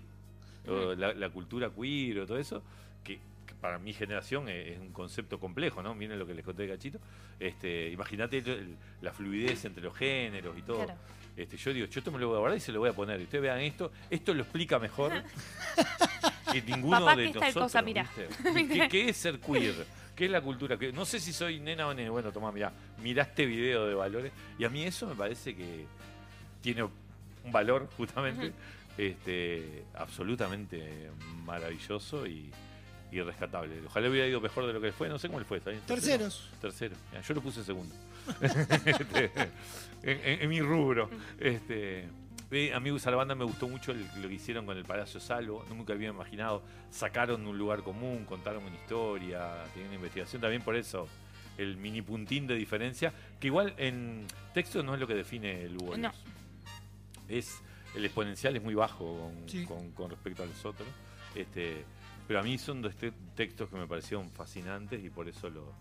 o la, la cultura queer o todo eso, que, que para mi generación es, es un concepto complejo, ¿no? Miren lo que les conté de cachito. Este, Imagínate la fluidez entre los géneros y todo. Claro. Este, yo digo, yo esto me lo voy a guardar y se lo voy a poner. Y ustedes vean esto, esto lo explica mejor *laughs* que ninguno Papá, de ¿qué es tal nosotros. cosa? Mirá. ¿viste? *laughs* ¿Qué, qué es ser queer? ¿Qué es la cultura? queer? No sé si soy nena o nene. Bueno, tomá, mirá, mirá este video de valores. Y a mí eso me parece que tiene un valor justamente este, absolutamente maravilloso y, irrescatable. Ojalá hubiera ido mejor de lo que fue, no sé cómo le fue. ¿está bien? Terceros. Tercero. Yo lo puse segundo. *laughs* Este, en, en- en mi rubro. Este, eh, a la banda me gustó mucho el- lo que hicieron con el Palacio Salvo. Nunca había imaginado. Sacaron un lugar común, contaron una historia, tienen una investigación. También por eso el mini puntín de diferencia. Que igual en texto no es lo que define el Hugo. No. Es, el exponencial es muy bajo con, Sí. con- con respecto a los otros. Este, pero a mí son dos te- textos que me parecieron fascinantes y por eso lo,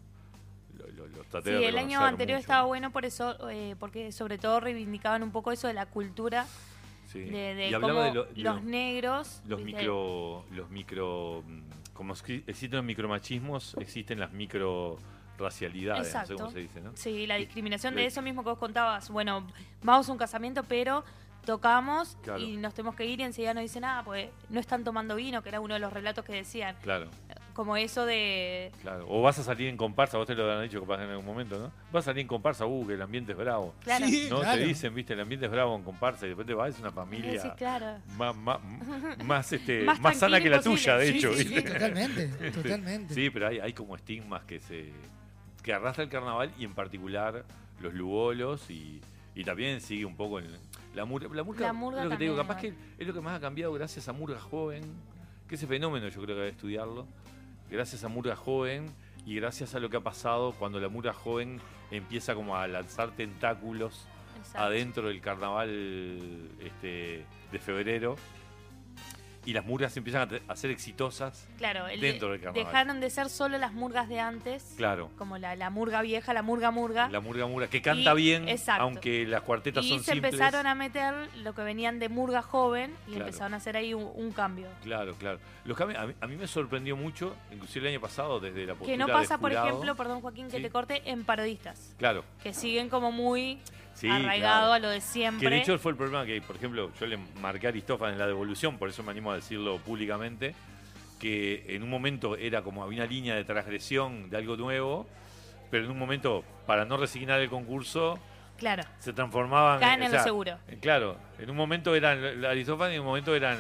lo, lo- los traté Sí, de el año anterior mucho. estaba bueno por eso, eh, porque sobre todo reivindicaban un poco eso de la cultura, Sí. de, de y cómo hablaba de, lo- de los lo- negros... los ¿viste? micro los micro mm, como existen los micromachismos existen las micro racialidades no sé Exacto. cómo se dice no Sí, la discriminación de eso mismo que vos contabas. Bueno, vamos a un casamiento, pero tocamos Claro. y nos tenemos que ir y enseguida no dicen nada, pues no están tomando vino, que era uno de los relatos que decían. claro Como eso de... claro o vas a salir en comparsa vos te lo habrán dicho capaz en algún momento no vas a salir en comparsa uh que el ambiente es bravo Claro. Sí, no claro. te dicen viste el ambiente es bravo en comparsa y después te vas es una familia Sí, claro. más, más, más, este, *laughs* Más más, sana que la tuya, de Sí, hecho. sí, totalmente, *laughs* totalmente. Sí, pero hay, hay como estigmas que se que arrastra el carnaval y en particular los lugolos y, y también sigue un poco en la murga. La murga, La murga es lo que te digo, capaz que es lo que más ha cambiado gracias a Murga Joven, que ese fenómeno yo creo que hay que estudiarlo. Gracias a Murga Joven y gracias a lo que ha pasado cuando la Murga Joven empieza como a lanzar tentáculos Exacto. adentro del carnaval este, de febrero y las murgas empiezan a, ser exitosas. Claro, el dentro de- del carnaval. dejaron de ser solo las murgas de antes, Claro. como la, la murga vieja, la murga murga. La murga murga, que canta Y- bien, exacto. aunque las cuartetas y son se simples. empezaron a meter lo que venían de murga joven y Claro. empezaron a hacer ahí un, un cambio. Claro, claro. Los cambios, a, mí, a mí me sorprendió mucho, inclusive el año pasado, desde la postura Que no de pasa, por ejemplo, perdón Joaquín, que Sí. te corte, en parodistas, Claro, que siguen como muy sí, arraigado claro. a lo de siempre. Que de hecho fue el problema que, por ejemplo, yo le marqué a Aristófanes en la devolución, por eso me animo a decirlo públicamente, que en un momento era como había una línea de transgresión de algo nuevo, pero en un momento, para no resignar el concurso, Claro, se transformaban caen o en sea, lo seguro. Claro, en un momento eran Aristófanes y en un momento eran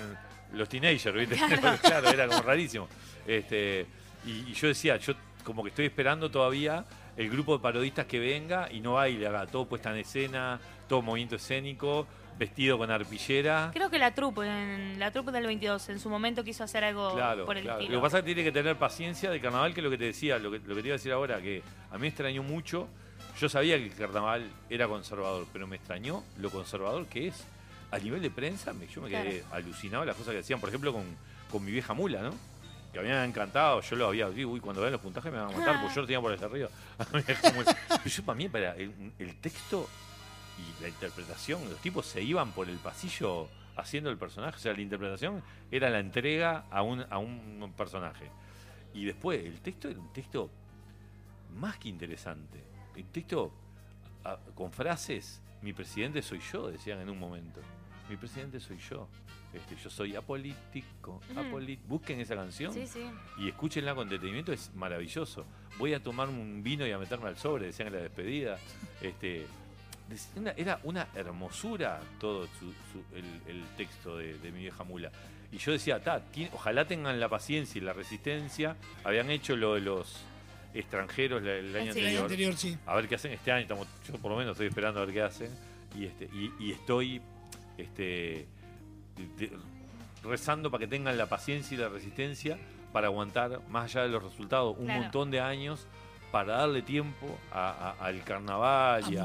los teenagers, ¿viste? Claro. *laughs* Claro, era como rarísimo. Este, y, y yo decía, yo como que estoy esperando todavía el grupo de parodistas que venga y no baile, haga todo puesta en escena, todo movimiento escénico, vestido con arpillera. Creo que la trupe, en la trupe del 22, en su momento quiso hacer algo Claro, por el claro. estilo. Lo que pasa es que tiene que tener paciencia de carnaval, que es lo que te decía, lo que, lo que te iba a decir ahora, que a mí me extrañó mucho. Yo sabía que el carnaval era conservador, pero me extrañó lo conservador que es. A nivel de prensa, me- yo me quedé alucinado de las cosas que decían, por ejemplo, con, con mi vieja mula, ¿no? Que a me había encantado, yo lo había, uy, cuando vean los puntajes me van a matar, porque yo lo tenía por el arriba. *laughs* Yo para mí, para el, texto y la interpretación, los tipos se iban por el pasillo haciendo el personaje. O sea, la interpretación era la entrega a un, a un personaje. Y después, el texto era un texto más que interesante. El texto con frases, mi presidente soy yo, decían en un momento. Mi presidente soy yo. Este, yo soy apolítico, apoli- Busquen esa canción Sí, sí. y escúchenla con detenimiento, es maravilloso. Voy a tomar un vino y a meterme al sobre, decían en la despedida. *laughs* Este, era una hermosura todo su- su- el, el texto de, de mi vieja mula. Y yo decía, "Ta, ojalá tengan la paciencia y la resistencia. Habían hecho lo de los extranjeros la- el año Sí. El año anterior. anterior, sí. A ver qué hacen este año. Estamos, yo por lo menos estoy esperando a ver qué hacen. Y, este, y, y estoy este, de- rezando para que tengan la paciencia y la resistencia para aguantar, más allá de los resultados, un Claro. montón de años para darle tiempo a- a- al carnaval A y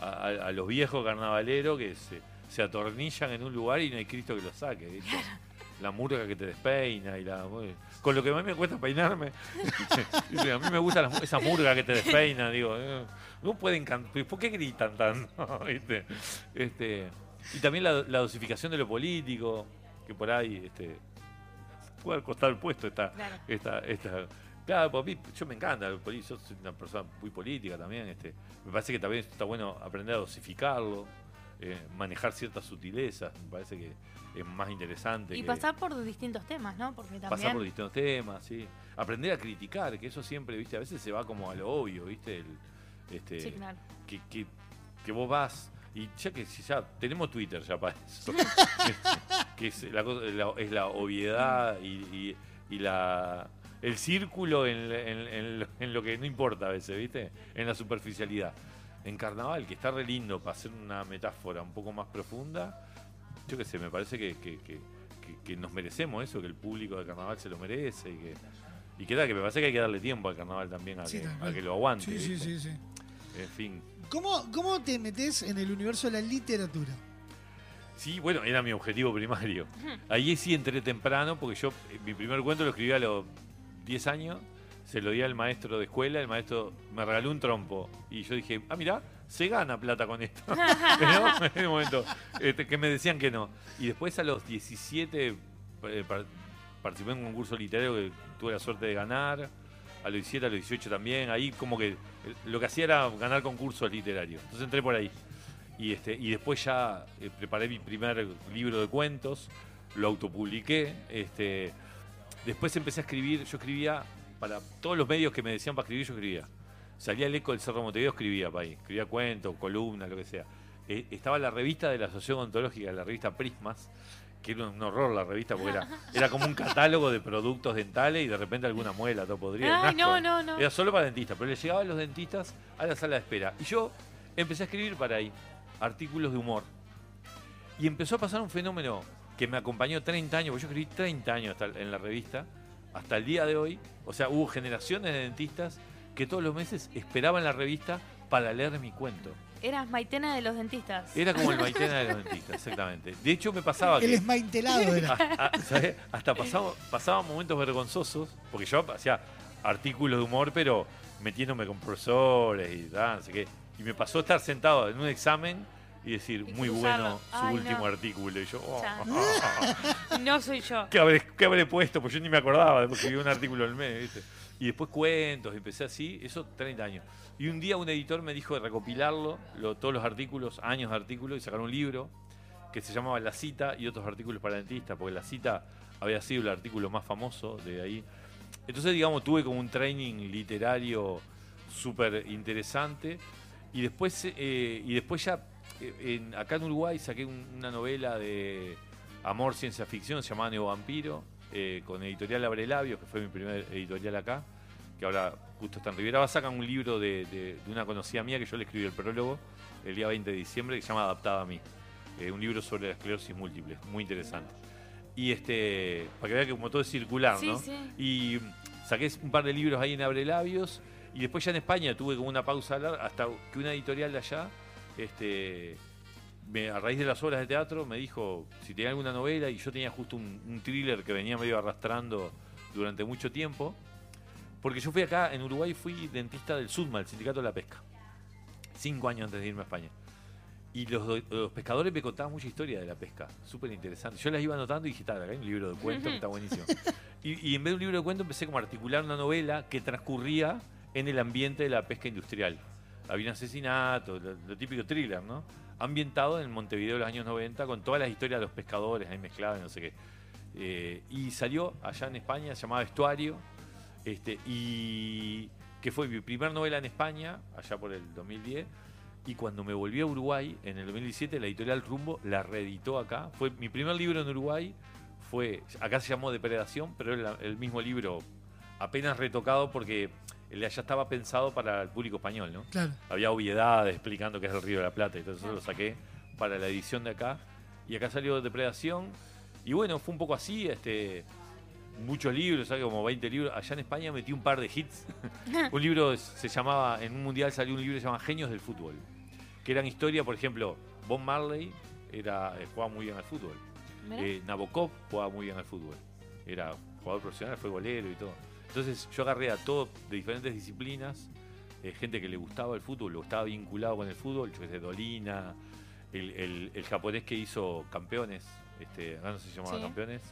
a, los viejos carnavaleros que se, se atornillan en un lugar y no hay Cristo que los saque. ¿viste? *laughs* La murga que te despeina y la. Con lo que a mí me cuesta peinarme. *laughs* A mí me gusta esa murga que te despeina. Digo, eh, no pueden cantar. ¿Por qué gritan tanto? ¿Viste? *laughs* Este, y también la, la dosificación de lo político, que por ahí este, puede costar el puesto esta, Claro. esta, esta. Claro, pues a mí, yo me encanta el poli- yo soy una persona muy política también. Este, me parece que también está bueno aprender a dosificarlo, eh, manejar ciertas sutilezas, me parece que es más interesante. Y que pasar por distintos temas, ¿no? Porque también... pasar por distintos temas, sí. Aprender a criticar, que eso siempre, viste, a veces se va como a lo obvio, viste, el, este, Sí, claro. que, que, que vos vas y ya que si ya tenemos Twitter ya para eso *laughs* que es la, cosa- la- es la obviedad y, y- y la el círculo en, en- en lo- en lo que no importa a veces, ¿viste? En la superficialidad. En carnaval, que está re lindo para hacer una metáfora un poco más profunda, yo qué sé, me parece que, que- que- que- que nos merecemos eso, que el público de carnaval se lo merece y que, y que, da, que me parece que hay que darle tiempo al carnaval también a, Sí, a que lo aguante. Sí, sí, sí, sí. En fin. ¿Cómo, ¿Cómo te metes en el universo de la literatura? Sí, bueno, era mi objetivo primario. Ahí sí entré temprano porque yo, eh, mi primer cuento lo escribí a los 10 años, se lo di al maestro de escuela, el maestro me regaló un trompo y yo dije, ah, mira, se gana plata con esto. *laughs* Pero *laughs* en ese momento, este, que me decían que no. Y después a los 17 eh, par- participé en un concurso literario que tuve la suerte de ganar. A los 17, a los 18 también. Ahí como que lo que hacía era ganar concursos literarios. Entonces entré por ahí. Y, este, y después ya eh, preparé mi primer libro de cuentos, lo autopubliqué. Este, después empecé a escribir, yo escribía para todos los medios que me decían para escribir, yo escribía. Salía el eco del Cerro Montevideo, escribía para ahí. Escribía cuentos, columnas, lo que sea. Eh, estaba la revista de la Asociación Ontológica, la revista Prismas, que era un horror la revista, porque era, era como un catálogo de productos dentales y de repente alguna muela, todo podría. Ay, no, no, no. Era solo para dentistas, pero le llegaban los dentistas a la sala de espera. Y yo empecé a escribir para ahí artículos de humor. Y empezó a pasar un fenómeno que me acompañó 30 años, porque yo escribí 30 años hasta- en la revista, hasta el día de hoy. O sea, hubo generaciones de dentistas que todos los meses esperaban la revista para leer mi cuento. Eras Maitena de los dentistas. Era como el *laughs* Maitena de los dentistas, exactamente. De hecho, me pasaba El que esmaintelado *laughs* era. Ah, ¿sabes? hasta pasaba, pasaba momentos vergonzosos, porque yo hacía artículos de humor, pero metiéndome con profesores y tal, no sé qué. Y me pasó estar sentado en un examen y decir, Y muy cruzarlo. bueno su Ay, último no. artículo. Y yo, oh. *laughs* No soy yo. ¿qué, habré, qué habré puesto? Pues yo ni me acordaba, después escribí un artículo al mes, ¿viste? Y después cuentos, empecé así, eso 30 años. Y un día un editor me dijo de recopilarlo, lo- todos los artículos, años de artículos, y sacar un libro que se llamaba La Cita y otros artículos para dentistas, porque La Cita había sido el artículo más famoso de ahí. Entonces, digamos, tuve como un training literario súper interesante. Y después, eh, y después ya, eh, en- acá en Uruguay saqué un- una novela de amor, ciencia ficción, se llamaba Neo Vampiro, eh, con editorial Abre Labios, que fue mi primer editorial acá, que ahora justo está en Rivera. Va sacan un libro de, de- de una conocida mía que yo le escribí el prólogo el día 20 de diciembre, que se llama Adaptada a mí. Eh, un libro sobre la esclerosis múltiple, muy interesante. Y este, para que vea que como todo es circular, Sí, ¿no? sí. Y saqué un par de libros ahí en Abre Labios. Y después ya en España tuve como una pausa hasta que una editorial de allá, este, me- a raíz de las obras de teatro, me dijo si tenía alguna novela. Y yo tenía justo un, un thriller que venía medio arrastrando durante mucho tiempo. Porque yo fui acá, en Uruguay, fui dentista del SUDMA, el Sindicato de la Pesca. Cinco años antes de irme a España. Y los, los pescadores me contaban mucha historia de la pesca, súper interesante. Yo las iba anotando y dije, "Ta, acá hay un libro de cuentos que está buenísimo. *laughs* Y, y en vez de un libro de cuentos empecé como a articular una novela que transcurría en el ambiente de la pesca industrial. Había un asesinato, lo, lo típico thriller, ¿no? Ambientado en Montevideo de los años 90 con todas las historias de los pescadores ahí mezcladas, no sé qué. Eh, y salió allá en España, se llamaba Estuario, este, y que fue mi primer novela en España, allá por el 2010. Y cuando me volví a Uruguay, en el 2017, la editorial Rumbo la reeditó acá. Fue mi primer libro en Uruguay, fue, acá se llamó Depredación, pero era el mismo libro apenas retocado porque el de allá estaba pensado para el público español, ¿no? Claro. Había obviedades explicando qué es el Río de la Plata, entonces eso lo saqué para la edición de acá. Y acá salió Depredación. Y bueno, fue un poco así, este muchos libros, ¿sabes? como 20 libros. Allá en España metí un par de hits. *laughs* un libro se llamaba, en un mundial salió un libro que se llama Genios del Fútbol. Que eran historia, por ejemplo, Bob Marley era, eh, jugaba muy bien al fútbol. Eh, Nabokov jugaba muy bien al fútbol. Era jugador profesional, fue golero y todo. Entonces yo agarré a todos de diferentes disciplinas, eh, gente que le gustaba el fútbol, o estaba vinculado con el fútbol, yo sé, Dolina, el, el- el japonés que hizo campeones, este, acá no sé si se llamaba Sí. campeones.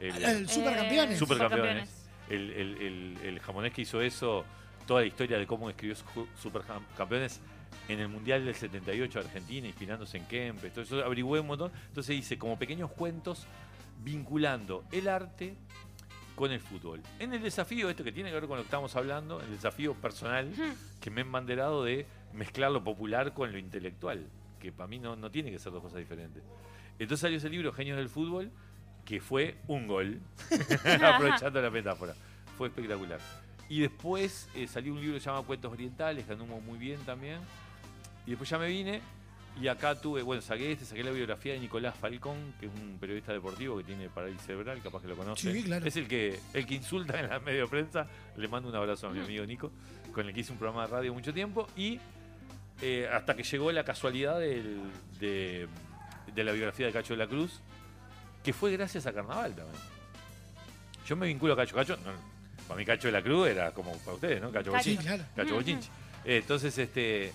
El, El supercampeones. Eh, Supercampeones. El, el- el- el japonés que hizo eso, toda la historia de cómo escribió su- Supercampeones en el Mundial del 78 de Argentina, inspirándose en Kempes, todo eso averigüé un montón. Entonces hice como pequeños cuentos vinculando el arte con el fútbol. En el desafío, esto que tiene que ver con lo que estamos hablando, el desafío personal que me he embanderado de mezclar lo popular con lo intelectual, que para mí no, no tiene que ser dos cosas diferentes. Entonces salió ese libro, Genios del Fútbol, que fue un gol, *laughs* aprovechando la metáfora. fue espectacular. Y después eh, salió un libro llamado Cuentos Orientales, que anduvo muy bien también. Y después ya me vine y acá tuve, bueno, saqué este, saqué la biografía de Nicolás Falcón, que es un periodista deportivo que tiene parálisis cerebral, capaz que lo conoce. Sí, claro. Es el que, el que insulta en la medio prensa. Le mando un abrazo a mi amigo Nico, con el que hice un programa de radio mucho tiempo. Y eh, hasta que llegó la casualidad del- de, de la biografía de Cacho de la Cruz, que fue gracias a Carnaval también. Yo me vinculo a Cacho. Cacho, no, para mí Cacho de la Cruz era como para ustedes, ¿no? Cacho Cacho. Sí, Bochinchi. claro. Cacho Bochinchi. Entonces, este,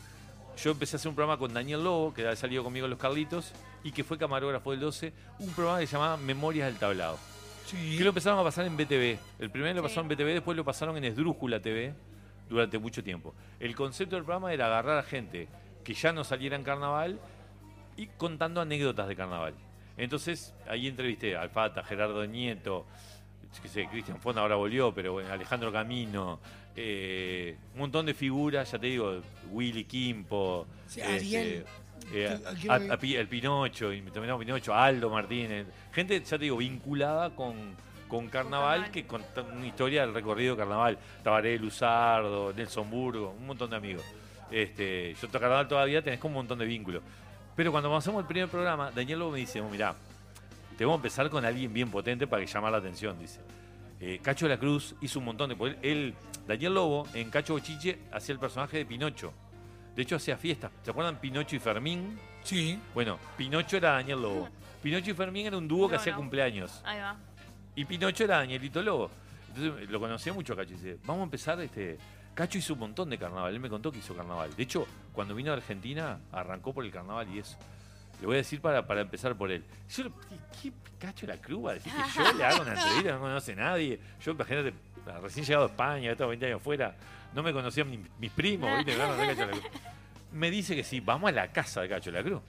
yo empecé a hacer un programa con Daniel Lobo, que ha salido conmigo en Los Carlitos, y que fue camarógrafo del 12, un programa que se llamaba Memorias del Tablado. Sí. Que lo empezaron a pasar en BTV. El primero lo Sí. pasaron en BTV, después lo pasaron en Esdrújula TV durante mucho tiempo. El concepto del programa era agarrar a gente que ya no saliera en carnaval y contando anécdotas de carnaval. Entonces, ahí entrevisté a Alfata, Gerardo Nieto, qué sé, Cristian Fonda ahora volvió, pero bueno, Alejandro Camino, eh, un montón de figuras, ya te digo, Willy Quimpo, Sí, Ariel. eh, a- a el Pinocho, y me terminamos Pinocho, Aldo Martínez, gente, ya te digo, vinculada con, con carnaval, carnaval. que conta una historia del recorrido de carnaval. Tabaré Luzardo, Nelson Burgo, un montón de amigos. Este, yo to- carnaval todavía tenés como un montón de vínculos. Pero cuando comenzamos el primer programa, Daniel Lobo me dice, "Oh, mirá, te vamos a empezar con alguien bien potente para que llamar la atención, dice. Eh, Cacho de la Cruz hizo un montón de... Él, Daniel Lobo, en Cacho Bochiche, hacía el personaje de Pinocho. De hecho, hacía fiestas. ¿Se acuerdan Pinocho y Fermín? Sí. Bueno, Pinocho era Daniel Lobo. *laughs* Pinocho y Fermín era un dúo que No, hacía no. cumpleaños. Ahí va. Y Pinocho era Danielito Lobo. Entonces lo conocía mucho a Cacho y dice, vamos a empezar este. Cacho hizo un montón de carnaval, él me contó que hizo carnaval. De hecho, cuando vino a Argentina, arrancó por el carnaval y eso. Le voy a decir para, para empezar por él. Yo, ¿qué, qué Cacho la Cruz va a decir que yo le hago una entrevista? No conoce nadie. Yo, imagínate, recién llegado a España, he estado 20 años fuera, no me conocían ni mis primos, ¿viste? No a Cacho la Cruz. Me dice que sí, vamos a la casa de Cacho la Cruz.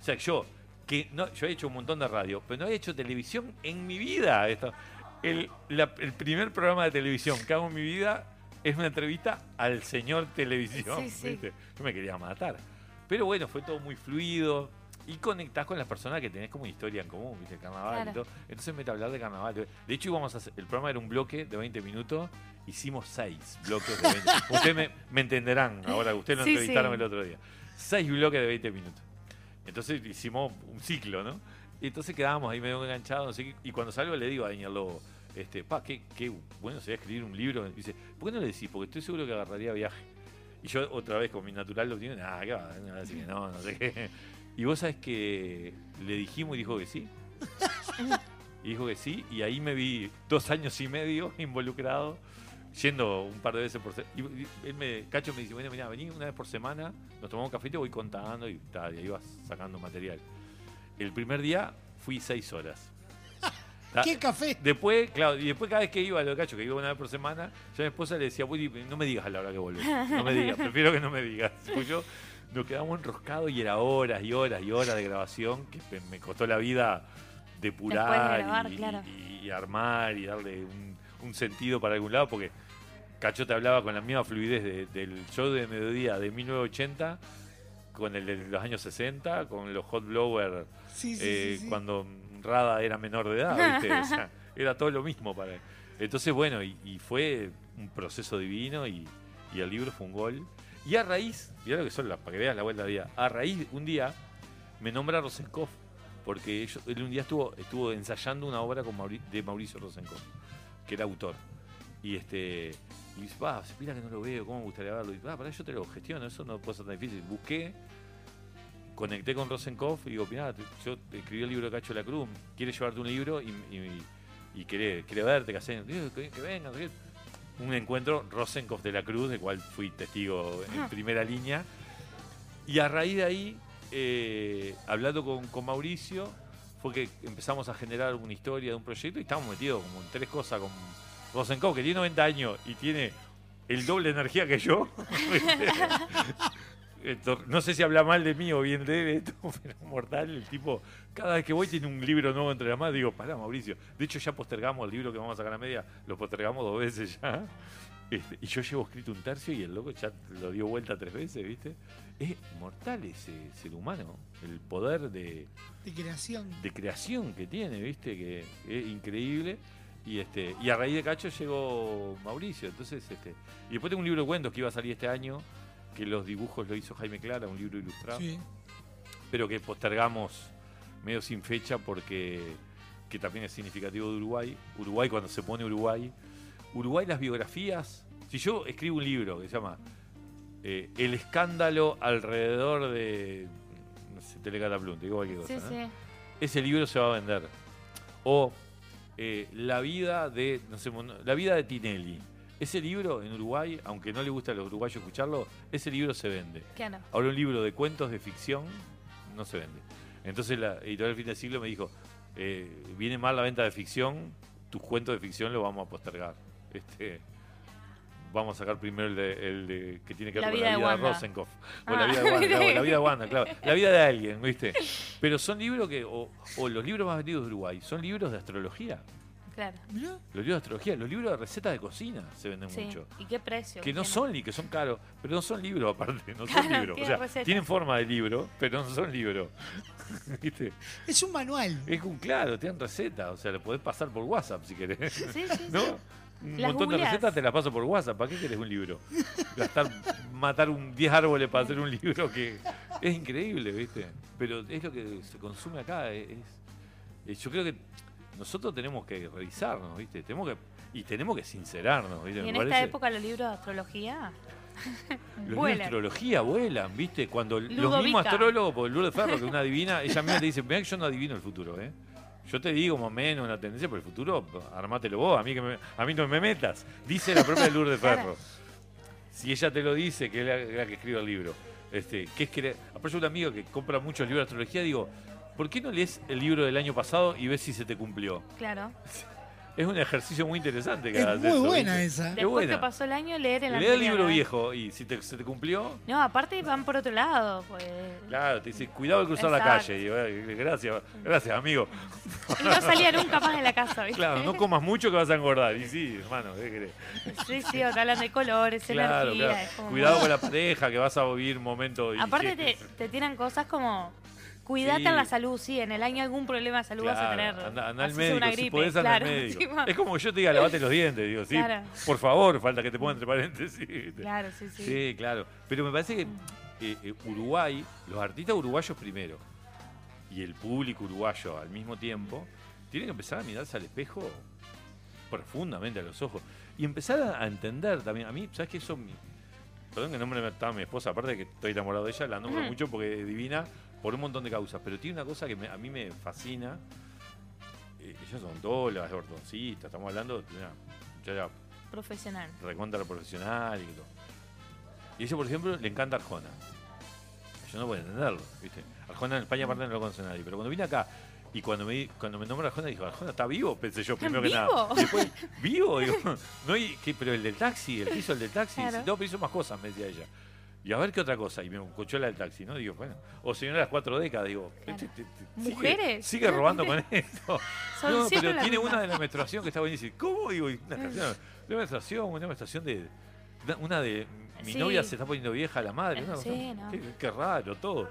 O sea, yo, que no, yo he hecho un montón de radio, pero no he hecho televisión en mi vida. Esto, el, la- el primer programa de televisión que hago en mi vida es una entrevista al señor televisión. Sí, sí. ¿viste? Yo me quería matar. Pero bueno, fue todo muy fluido. Y conectás con las personas que tenés como una historia en común, ¿viste? El carnaval y todo. Entonces me a hablar de carnaval. De hecho, íbamos a hacer, el programa era un bloque de 20 minutos. Hicimos seis bloques de 20 *laughs* Ustedes me, me entenderán ahora, ustedes lo Sí, entrevistaron sí. el otro día. Seis bloques de 20 minutos. Entonces hicimos un ciclo, ¿no? Y entonces quedábamos ahí medio enganchados, no sé qué. Y cuando salgo le digo a Daniel Lobo, este, pa, qué, qué bueno sería escribir un libro. Y dice, ¿por qué no le decís? Porque estoy seguro que agarraría viaje. Y yo otra vez con mi natural lo tiene, nada, ¿qué va? Así que no, no sé qué. Y vos sabés que le dijimos y dijo que sí. *laughs* Y dijo que sí, y ahí me vi dos años y medio involucrado, yendo un par de veces por semana. Y, él me, Cacho me dice, bueno, mira, vení una vez por semana, nos tomamos un café y te voy contando y tal, y ahí vas sacando material. El primer día fui seis horas. *laughs* ¿Qué café? Después, claro, y después cada vez que iba a lo de Cacho, que iba una vez por semana, yo a mi esposa le decía, "Willy, no me digas a la hora que volvés. No me digas, *laughs* prefiero que no me digas. Pues yo nos quedamos enroscados y era horas y horas y horas de grabación que me- costó la vida depurar Después de grabar, y, claro. y- y armar y darle un, un sentido para algún lado, porque Cacho te hablaba con la misma fluidez de- del show de mediodía de 1980 con el de los años 60, con los hot blower Sí, sí, eh, sí, sí. cuando Rada era menor de edad, ¿viste? *laughs* O sea, era todo lo mismo para él. Entonces, bueno, y, y fue un proceso divino y, y el libro fue un gol. Y a raíz, mirá lo que son, las- para que veas la vuelta de día, a raíz, un día me nombra Rosenkopf, porque ellos- él un día estuvo, estuvo ensayando una obra con de Mauricio Rosenkopf, que era autor. Y este y dice, va, pila que no lo veo, ¿cómo me gustaría verlo? Y va, para yo te lo gestiono, eso no puede ser tan difícil. Busqué, conecté con Rosenkopf y digo, mirá, yo escribí el libro de Cacho de la Cruz, quiere llevarte un libro y, y, y quiere, quiere verte, que, hacen, que, que venga, no sé qué. Un encuentro Rosenkopf de la Cruz, del cual fui testigo en primera línea. Y a raíz de ahí, eh, hablando con, con Mauricio, fue que empezamos a generar una historia de un proyecto y estábamos metidos como en tres cosas con Rosenkopf, que tiene 90 años y tiene el doble de energía que yo. *laughs* *laughs* *laughs* No sé si habla mal de mí o bien de él, esto, *laughs* pero mortal. El tipo, cada vez que voy tiene un libro nuevo entre las manos. Digo, pará, Mauricio. De hecho, ya postergamos el libro que vamos a sacar a media, lo postergamos dos veces ya. Este, y yo llevo escrito un tercio y el loco ya lo dio vuelta tres veces, ¿viste? Es mortal ese ser humano, el poder de, De creación. de creación que tiene, ¿viste? Que es increíble. Y este, y a raíz de Cacho llegó Mauricio. Entonces, este. Y después tengo un libro de cuentos que iba a salir este año, que los dibujos lo hizo Jaime Clara, un libro ilustrado. Sí. pero que postergamos medio sin fecha porque que también es significativo de Uruguay. Uruguay cuando se pone Uruguay. Uruguay las biografías. Si yo escribo un libro que se llama eh, El escándalo alrededor de no sé, Telecataplum, te digo cualquier cosa. Sí, ¿no? sí. Ese libro se va a vender. O eh, la vida de no sé, la vida de Tinelli. Ese libro en Uruguay, aunque no le gusta a los uruguayos escucharlo, ese libro se vende. Ahora un libro de cuentos de ficción no se vende. Entonces la editorial Fin del Siglo me dijo, eh, viene mal la venta de ficción, tus cuentos de ficción lo vamos a postergar. Este, vamos a sacar primero el de, el de- que tiene que ver La con la vida de Wanda. Rosenkopf. O Ah. la vida de Wanda, claro, la vida de Wanda, claro. La vida de alguien, ¿viste? Pero son libros que, o, o los libros más vendidos de Uruguay, son libros de astrología. Claro. Mirá. Los libros de astrología, los libros de recetas de cocina se venden Sí. mucho ¿Y qué precio? que no tiene? son li- que son caros, pero no son libros aparte, no son libros. O tienen sea, recetas. tienen forma de libro, pero no son libros. *laughs* ¿Viste? Es un manual. Es un claro, tienen recetas, o sea, le podés pasar por WhatsApp si querés. Sí, sí, sí. ¿No? Un Las montón de recetas te las paso por WhatsApp. ¿Para qué querés un libro? Gastar, matar un 10 árboles para hacer un libro que es increíble, ¿viste? Pero es lo que se consume acá. Es, es- yo creo que nosotros tenemos que revisarnos, ¿viste? Tenemos que, y tenemos que sincerarnos, ¿viste? Y Me en esta parece- época los libros de astrología *laughs* Los libros de vuelan. astrología vuelan, ¿viste? Cuando los mismos astrólogos, porque Lourdes Ferro, que es una adivina, ella misma te dice, mira que yo no adivino el futuro, ¿eh? Yo te digo más o menos una tendencia, pero el futuro, armátelo vos, a mí, que me- a mí no me metas. Dice la propia Lourdes. Ferro. Si ella te lo dice, que es la, la que escribe el libro. Este, que es que, un amigo que compra muchos libros de astrología, digo, ¿por qué no lees el libro del año pasado y ves si se te cumplió? Claro. *laughs* Es un ejercicio muy interesante que Es muy eso, buena ¿viste? esa. Después buena. que pasó el año, leer el Lee el libro viejo y si te- se te cumplió, No, aparte van por otro lado. Pues. Claro, te dice, cuidado de cruzar la calle. Y "Eh, gracias, gracias, amigo. Y no salía nunca más de la casa, ¿viste? Claro, no comas mucho que vas a engordar. Y sí, hermano, ¿qué querés? Sí, sí, acá hablan de colores, Claro, energía. claro. es como Cuidado muy- con la pareja, que vas a vivir momentos. y- Aparte te, te tiran cosas como... Cuídate Sí. en la salud, sí, en el año algún problema de salud vas a tener. anda, anda al médico, si gripe, podés al *laughs* médico. encima. Es como que yo te diga, lavate los dientes. Digo, sí, Claro. por favor, falta que te ponga entre paréntesis. Claro, sí, sí. Sí, claro. Pero me parece que eh, eh, Uruguay, los artistas uruguayos primero y el público uruguayo al mismo tiempo, tienen que empezar a mirarse al espejo profundamente a los ojos y empezar a, entender también. A mí, ¿sabes qué? Eso, mi- perdón que no me estaba mi esposa, aparte de que estoy enamorado de ella, la nombro mucho porque es divina por un montón de causas, pero tiene una cosa que me- a mí me fascina. Eh, ellos son odontólogas, ortodoncistas, estamos hablando de una muchacha Profesional. recontra profesional y todo. Y ella, por ejemplo, le encanta Arjona. Yo no puedo entenderlo, ¿viste? Arjona en España aparte no lo conoce nadie. Pero cuando vine acá y cuando me, cuando me nombró Arjona, dijo, ¿Arjona está vivo? Pensé yo primero que nada. vivo? Y después, *laughs* ¿vivo? Digo, *laughs* no, y, ¿qué? pero el del taxi, el que hizo el del taxi, Claro. no, pero hizo más cosas, me decía ella. Y a ver qué otra cosa. Y me escuchó la del taxi, ¿no? Digo, bueno, o señora de las cuatro décadas, digo, Claro. este- este- sigue- ¿Mujeres? Sigue, robando con esto. *laughs* Son no, pero tiene una de la menstruación que está buenísima. ¿Cómo? Digo, una canción menstruación, una menstruación de. una- de. Mi Sí. novia se está poniendo vieja la madre. una Sí, cosa- no. qué, qué raro todo.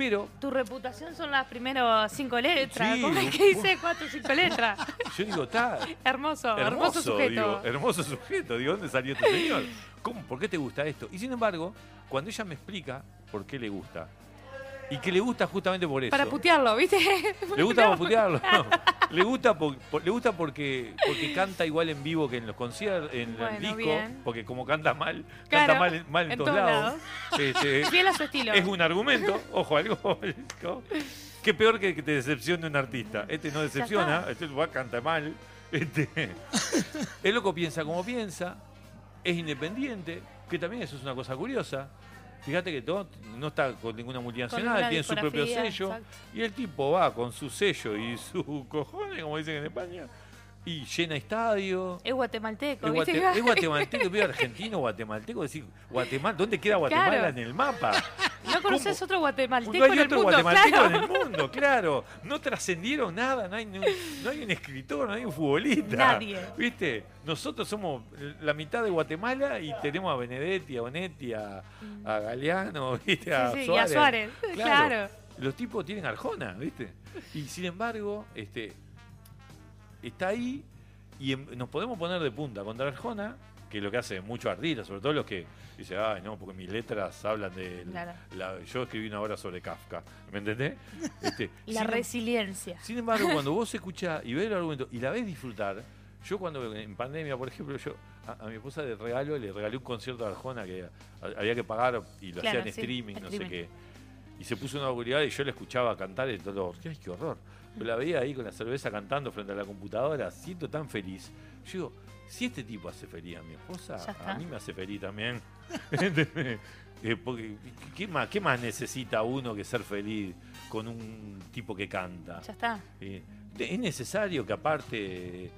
Pero Tu reputación son las primeras cinco letras. Sí. ¿Cómo es que dice cuatro o cinco letras? *laughs* yo digo, está. hermoso, hermoso, Hermoso, sujeto. digo, hermoso sujeto. Digo, ¿dónde salió este señor? ¿Cómo? ¿Por qué te gusta esto? Y sin embargo, cuando ella me explica por qué le gusta, y que le gusta justamente por eso. Para putearlo, ¿viste? *laughs* Le gusta para putearlo. no. Le gusta, por- por- le gusta porque, porque canta igual en vivo que en los conciertos, en Bueno, el disco, bien. porque como canta mal, Claro, canta mal, en- mal en, en todos todos lados. Fiel a su estilo. es un argumento, ojo, algo. ¿no? Qué peor que que te decepcione un artista. Este no decepciona, este canta mal. Este, el loco piensa como piensa, es independiente, que también eso es una cosa curiosa. Fíjate que todo no está con ninguna multinacional, tiene su propio sello. exacto. Y el tipo va con su sello y su *laughs* cojones, como dicen en España, y llena estadio. Es guatemalteco, Es, es guatemalteco, vive argentino, guatemalteco. Decir, Guatemala, ¿dónde queda Guatemala Claro. en el mapa? ¿No conoces ¿Cómo? otro guatemalteco No hay en el otro mundo? guatemalteco claro. en el mundo, claro. No trascendieron nada, no hay, no hay un escritor, no hay un futbolista. Nadie. ¿Viste? Nosotros somos la mitad de Guatemala y tenemos a Benedetti, a Onetti, a, a Galeano, *laughs* ¿viste? A Sí, sí, y a Suárez. Suárez. Claro. Los tipos tienen Arjona, ¿viste? Y sin embargo, este está ahí Y em- nos podemos poner de punta contra Arjona, que es lo que hace mucho artistas, sobre todo los que dicen, ay, no, porque mis letras hablan de. Claro. la- yo escribí una obra sobre Kafka, ¿me entendés? *laughs* Este, La sin em- resiliencia. sin embargo, *laughs* cuando vos escuchás y ves el argumento y la ves disfrutar, yo cuando en pandemia, por ejemplo, yo a, a mi esposa de regalo le regalé un concierto de Arjona que había que pagar y lo Claro, hacía en sí, streaming, no sé qué. Y se puso una oscuridad y yo la escuchaba cantar y todo, ¡ay, qué horror! Yo la veía ahí con la cerveza cantando frente a la computadora, siento tan feliz. Yo digo, si este tipo hace feliz a mi esposa, a mí me hace feliz también. *laughs* Eh, porque, ¿qué más, ¿Qué más necesita uno que ser feliz con un tipo que canta? Ya está. Eh, es necesario que aparte,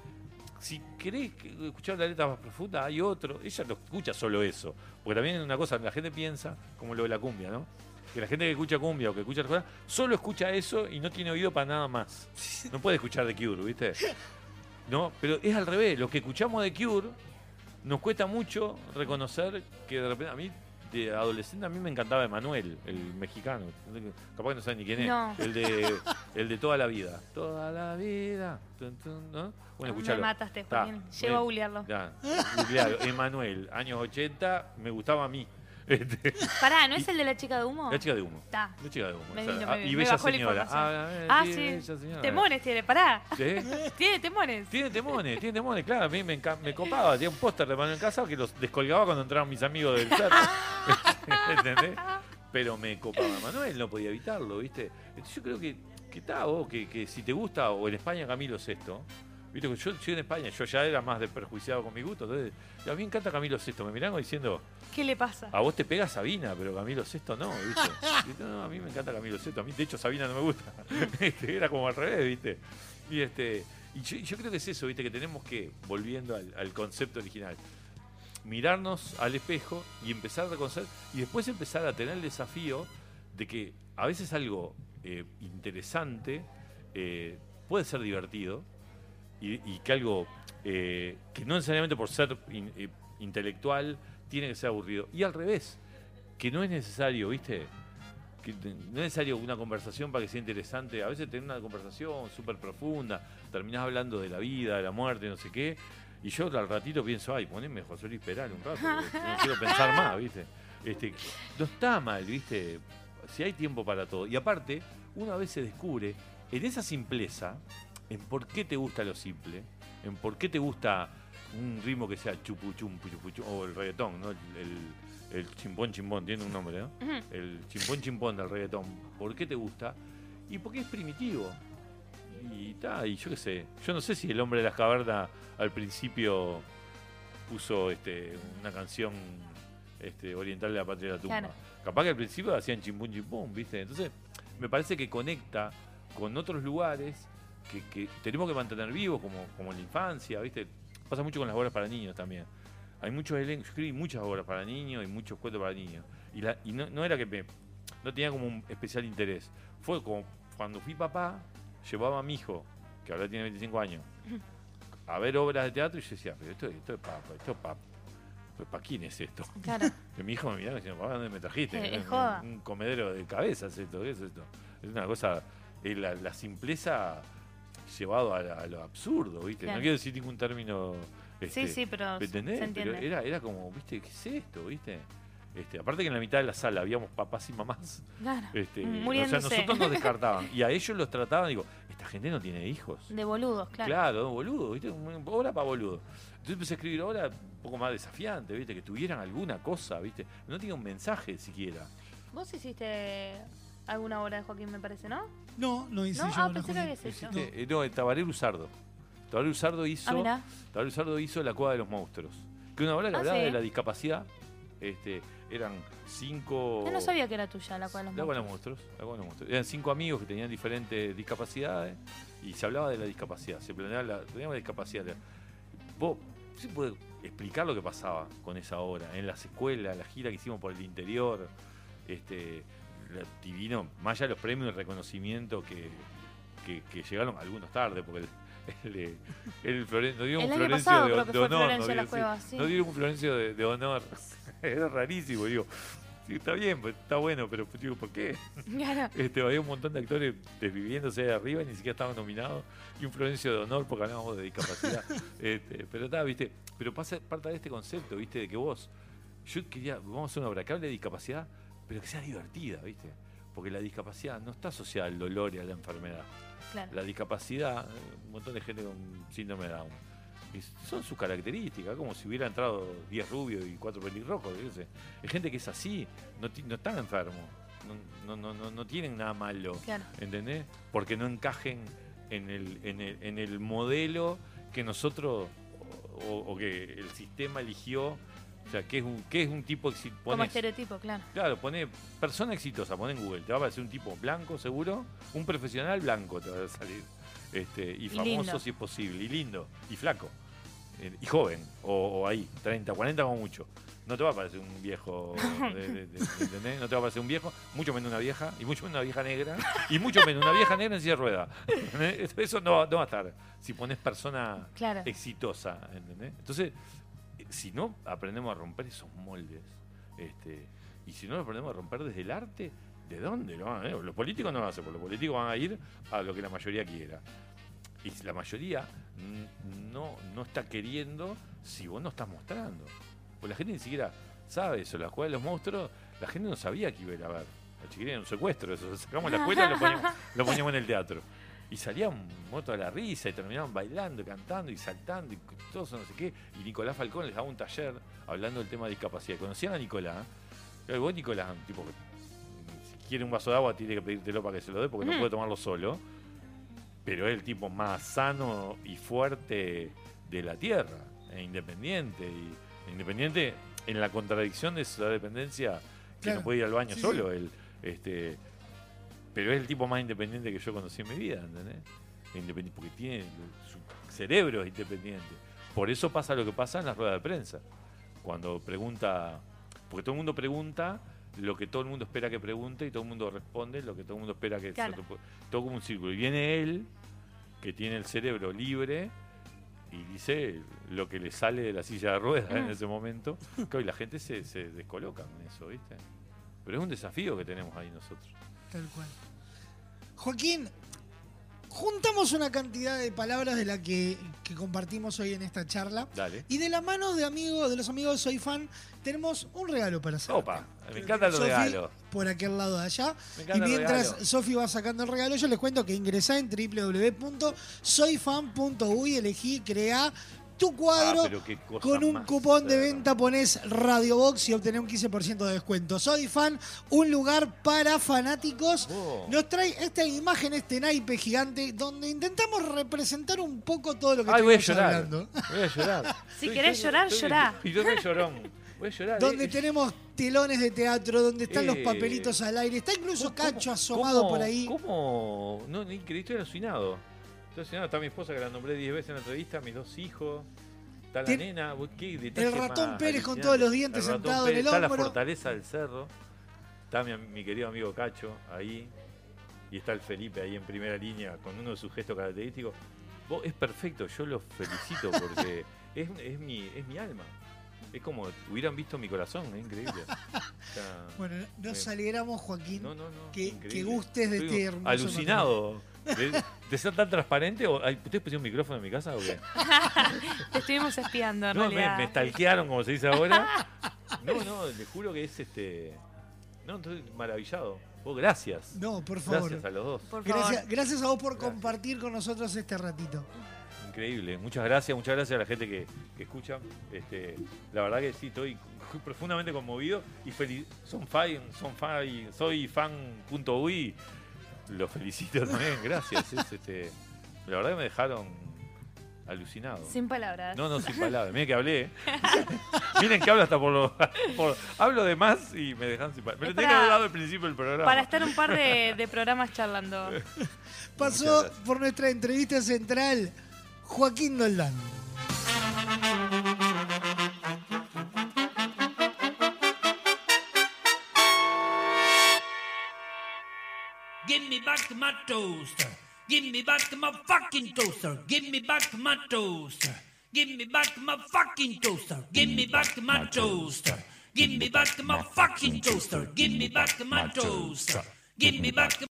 si querés que- escuchar la letra más profunda, hay otro. Ella no escucha solo eso. Porque también es una cosa, la gente piensa, como lo de la cumbia, ¿no? Que la gente que escucha cumbia o que escucha Arjona, solo escucha eso y no tiene oído para nada más. No puede escuchar The Cure, ¿viste? No, pero es al revés. Los que escuchamos The Cure, nos cuesta mucho reconocer que de repente a mí de adolescente a mí me encantaba Emanuel, el mexicano. Capaz que no saben ni quién es. No. El de el de toda la vida. Toda la vida. Tun, tun, ¿no? Bueno, Me escuchalo. mataste, Está. Joaquín. Llego a googlearlo. Emanuel, años 80, me gustaba a mí. Este, Pará, ¿no *laughs* es el de la chica de humo? la chica de humo. Está. La chica de humo. Me vino, ah, y me bella bajó la señora. Ah, eh, Ah, sí, sí. bella señora. Temones tiene, pará. ¿Sí? *laughs* Tiene temones. Tiene temones, tiene temones, claro, a mí me, enca- me copaba, tenía un póster de Manuel Casado que los descolgaba cuando entraban mis amigos del chat. *laughs* ¿Entendés? Pero me copaba Manuel, no podía evitarlo, ¿viste? Entonces yo creo que, que está, vos, que, que si te gusta, o en España Camilo Sesto, ¿viste? Yo, yo en España, yo ya era más desperjuiciado con mi gusto, entonces a mí me encanta Camilo Sesto, me miran diciendo, ¿Qué le pasa? a vos te pega Sabina, pero Camilo Sesto no, ¿viste? No, a mí me encanta Camilo Sesto, a mí de hecho Sabina no me gusta. *laughs* Este, Era como al revés, ¿viste? Y este y yo, yo creo que es eso, ¿viste? Que tenemos que, volviendo al, al concepto original, mirarnos al espejo y empezar a reconocer, y después empezar a tener el desafío de que a veces algo eh, interesante eh, puede ser divertido y, y que algo eh, que no necesariamente por ser in- eh, intelectual tiene que ser aburrido. Y al revés, que no es necesario, ¿viste? Que no es necesario una conversación para que sea interesante. A veces tener una conversación súper profunda, terminás hablando de la vida, de la muerte, no sé qué. Y yo al ratito pienso, ay, poneme José Luis Peral un rato, no *laughs* quiero pensar más, ¿viste? Este, no está mal, ¿viste? Si hay tiempo para todo. Y aparte, uno a veces descubre en esa simpleza, en por qué te gusta lo simple, en por qué te gusta un ritmo que sea chupu chumpu chupu chum, o el reggaetón, ¿no? El, el, el chimpón chimpón, tiene un nombre, ¿no? El chimpón chimpón del reggaetón. ¿Por qué te gusta? Y porque es primitivo. Y ta, y yo qué sé. Yo no sé si el hombre de las cavernas al principio puso este, una canción este, oriental de la patria de la tumba. Claro. Capaz que al principio hacían chimpún chimpún, ¿viste? Entonces, me parece que conecta con otros lugares que, que tenemos que mantener vivos, como, como la infancia, ¿viste? Pasa mucho con las obras para niños también. Hay muchos elencos, yo escribí muchas obras para niños y muchos cuentos para niños. Y, la, y no, no era que me. No tenía como un especial interés. Fue como cuando fui papá, llevaba a mi hijo, que ahora tiene 25 años, a ver obras de teatro y yo decía, pero esto, esto es para esto es para ¿Para quién es esto? Claro. *laughs* Que mi hijo me miraba y decía, ¿para dónde me trajiste? *laughs* Eh, un, un comedero de cabezas esto, ¿qué es esto? Es una cosa, eh, la, la simpleza llevado a, la- a lo absurdo, ¿viste? Claro. No quiero decir ningún término. Este, sí, sí, pero ¿me se entendés? Pero era, era como, ¿viste? ¿Qué es esto? ¿Viste? Este, aparte que en la mitad de la sala habíamos papás y mamás. Claro. Este, o sea, Muriéndose. nosotros nos *laughs* descartaban. Y a ellos los trataban, digo, esta gente no tiene hijos. De boludos, claro. Claro, boludo, ¿viste? Obra para boludo. Entonces empecé a escribir obra un poco más desafiante, ¿viste? Que tuvieran alguna cosa, ¿viste? No tenía un mensaje siquiera. Vos hiciste alguna obra de Joaquín, me parece, ¿no? No, no hice No, yo. ah, no, pensé que Joaquín. habías hecho. Eh, no, Tabaré Luzardo. Tabaré Luzardo hizo, Ah. Tabaré hizo La Cueva de los Monstruos. Que una obra que Ah, hablaba sí. de la discapacidad. Este, eran cinco... Yo no sabía que era tuya la los La Cueva de los monstruos. monstruos, La Cueva de los monstruos. Eran cinco amigos que tenían diferentes discapacidades y se hablaba de la discapacidad. Se planeaba la, teníamos la discapacidad. ¿Vos sí puede explicar lo que pasaba con esa obra? En las escuelas, la gira que hicimos por el interior, este, la- divino, más allá de los premios y reconocimiento que, que, que llegaron algunos tarde, porque el, el, el Floren- nos dieron El un Florencio de, honor. Florencio Cueva, sí. nos dieron un Florencio de, de honor. *laughs* Era rarísimo, digo. Sí, está bien, pues, está bueno, pero pues, digo, ¿por qué? Claro. *laughs* Este, había un montón de actores desviviéndose de arriba y ni siquiera estaban nominados. Y un Florencio de honor porque hablábamos de discapacidad. *laughs* Este, pero está, viste. Pero pasa parte de este concepto, viste, de que vos. Yo quería, vamos a hacer una obra que hable de discapacidad, pero que sea divertida, viste. Porque la discapacidad no está asociada al dolor y a la enfermedad. Claro. La discapacidad, un montón de gente con síndrome de Down. son sus características, como si hubiera entrado 10 rubios y 4 pelirrojos. sé. Hay gente que es así, no, están enfermos, no, no, no, no, no tienen nada malo, Claro. ¿entendés? Porque no encajen en el, en el, en el modelo que nosotros o, o que el sistema eligió. O sea, que es un, que es un tipo exi- Como estereotipo, claro. Claro, pone persona exitosa, pone en Google, te va a aparecer un tipo blanco seguro, un profesional blanco te va a salir. Este, y, famoso lindo. si es posible, y lindo, y flaco, eh, y joven, o, o ahí, 30, 40 como mucho. No te va a aparecer un viejo, *laughs* de- de- de- ¿entendés? No te va a aparecer un viejo, mucho menos una vieja, y mucho menos una vieja negra, y mucho menos una vieja negra en silla de rueda. ¿entendés? Eso no, va- no va a estar si pones persona Claro. exitosa, ¿entendés? Entonces, si no aprendemos a romper esos moldes, este, y si no lo aprendemos a romper desde el arte, ¿de dónde lo van a Los políticos no lo hacer, porque los políticos van a ir a lo que la mayoría quiera. Y la mayoría no, no está queriendo si vos no estás mostrando. Pues la gente ni siquiera sabe eso. La escuela de los monstruos, la gente no sabía que iba a ir a ver. La chiquilina era un secuestro, eso. Sacamos la escuela y lo poníamos, lo poníamos en el teatro. Y salía un moto de la risa y terminaban bailando, cantando y saltando y todo eso no sé qué. Y Nicolás Falcón les daba un taller hablando del tema de discapacidad. ¿Conocían a Nicolás? Claro, vos Nicolás, un tipo que si quiere un vaso de agua tiene que pedírtelo para que se lo dé porque no puede tomarlo solo. Pero es el tipo más sano y fuerte de la tierra, e independiente. Y e independiente en la contradicción de su dependencia que Claro. no puede ir al baño Sí, sí. solo. Él, este, pero es el tipo más independiente que yo conocí en mi vida, ¿entendés? Independiente, porque tiene su cerebro es independiente. Por eso pasa lo que pasa en las ruedas de prensa. Cuando pregunta, porque todo el mundo pregunta lo que todo el mundo espera que pregunte y todo el mundo responde lo que todo el mundo espera que Claro. todo como un círculo. Y viene él, que tiene el cerebro libre, y dice lo que le sale de la silla de ruedas en Mm. ese momento. Claro, y la gente se, se descoloca en eso, ¿viste? Pero es un desafío que tenemos ahí nosotros. Tal cual. Joaquín, juntamos una cantidad de palabras de la que, que compartimos hoy en esta charla. Dale. Y de la mano de amigos, de los amigos de Soy Fan, tenemos un regalo para hacer. Opa, me encantan los regalos. Por aquel lado de allá. Me Y mientras. Sofi va sacando el regalo, yo les cuento que ingresá en www.soyfan.uy, elegí, crea tu cuadro. Ah, pero qué cosa Con un más cupón de venta pones Radiobox y obtenés un 15% de descuento. Soy fan, un lugar para fanáticos. Oh. Nos trae esta imagen, este naipe gigante, donde intentamos representar un poco todo lo que Ay, voy a estuvimos llorar. hablando. Voy a llorar. *laughs* Si Estoy- querés llorar, estoy- llorá. Y yo soy llorón. Voy a llorar. Donde eh. tenemos telones de teatro, donde están los Eh, papelitos al aire. Está incluso ¿Cómo- Cacho asomado cómo- por ahí. ¿Cómo? No, ni increíble, estoy alucinado. Estoy alucinado. Está mi esposa que la nombré 10 veces en la entrevista, mis dos hijos. Está la nena. qué detalle el ratón Pérez con todos los dientes El sentado en Pérez, el Está la hombro. fortaleza del cerro. Está mi, mi querido amigo Cacho ahí. Y está el Felipe ahí en primera línea con uno de sus gestos característicos. Vos, es perfecto, yo los felicito porque *laughs* es, es mi, es mi alma. Es como hubieran visto mi corazón, es increíble. O sea, *laughs* Bueno, nos Sí. alegramos, Joaquín. no, no, no. que- gustes de Estoy este hermoso Alucinado. De ser tan transparente. O, ¿Ustedes pusieron un micrófono en mi casa o qué? Te estuvimos espiando, en No, me, me stalkearon, como se dice ahora. No, no, les juro que es este. No, estoy maravillado. Vos, gracias. No, por favor. Gracias a los dos. Por favor. Gracias, gracias a vos por Gracias. compartir con nosotros este ratito. Increíble. Muchas gracias, muchas gracias a la gente que, que escucha. Este, la verdad que sí, estoy profundamente conmovido y feliz. Son fan, son fan, soy fan.uy. Los felicito también, gracias. Es, este, la verdad que me dejaron alucinado. Sin palabras. No, no, sin *laughs* palabras. Miren que hablé. ¿eh? *laughs* Miren que hablo hasta por lo. por- hablo de más y me dejan sin palabras. Me lo Es tenía que para- haber dado al principio del programa. Para estar un par de, de programas charlando. Pasó por nuestra entrevista central Joaquín Doldán. Back my toaster. Give me back my fucking toaster. Give me back my toaster. Give me back my fucking toaster. Give me back my toaster. Give me back my fucking toaster. Give me back my toaster. Give me back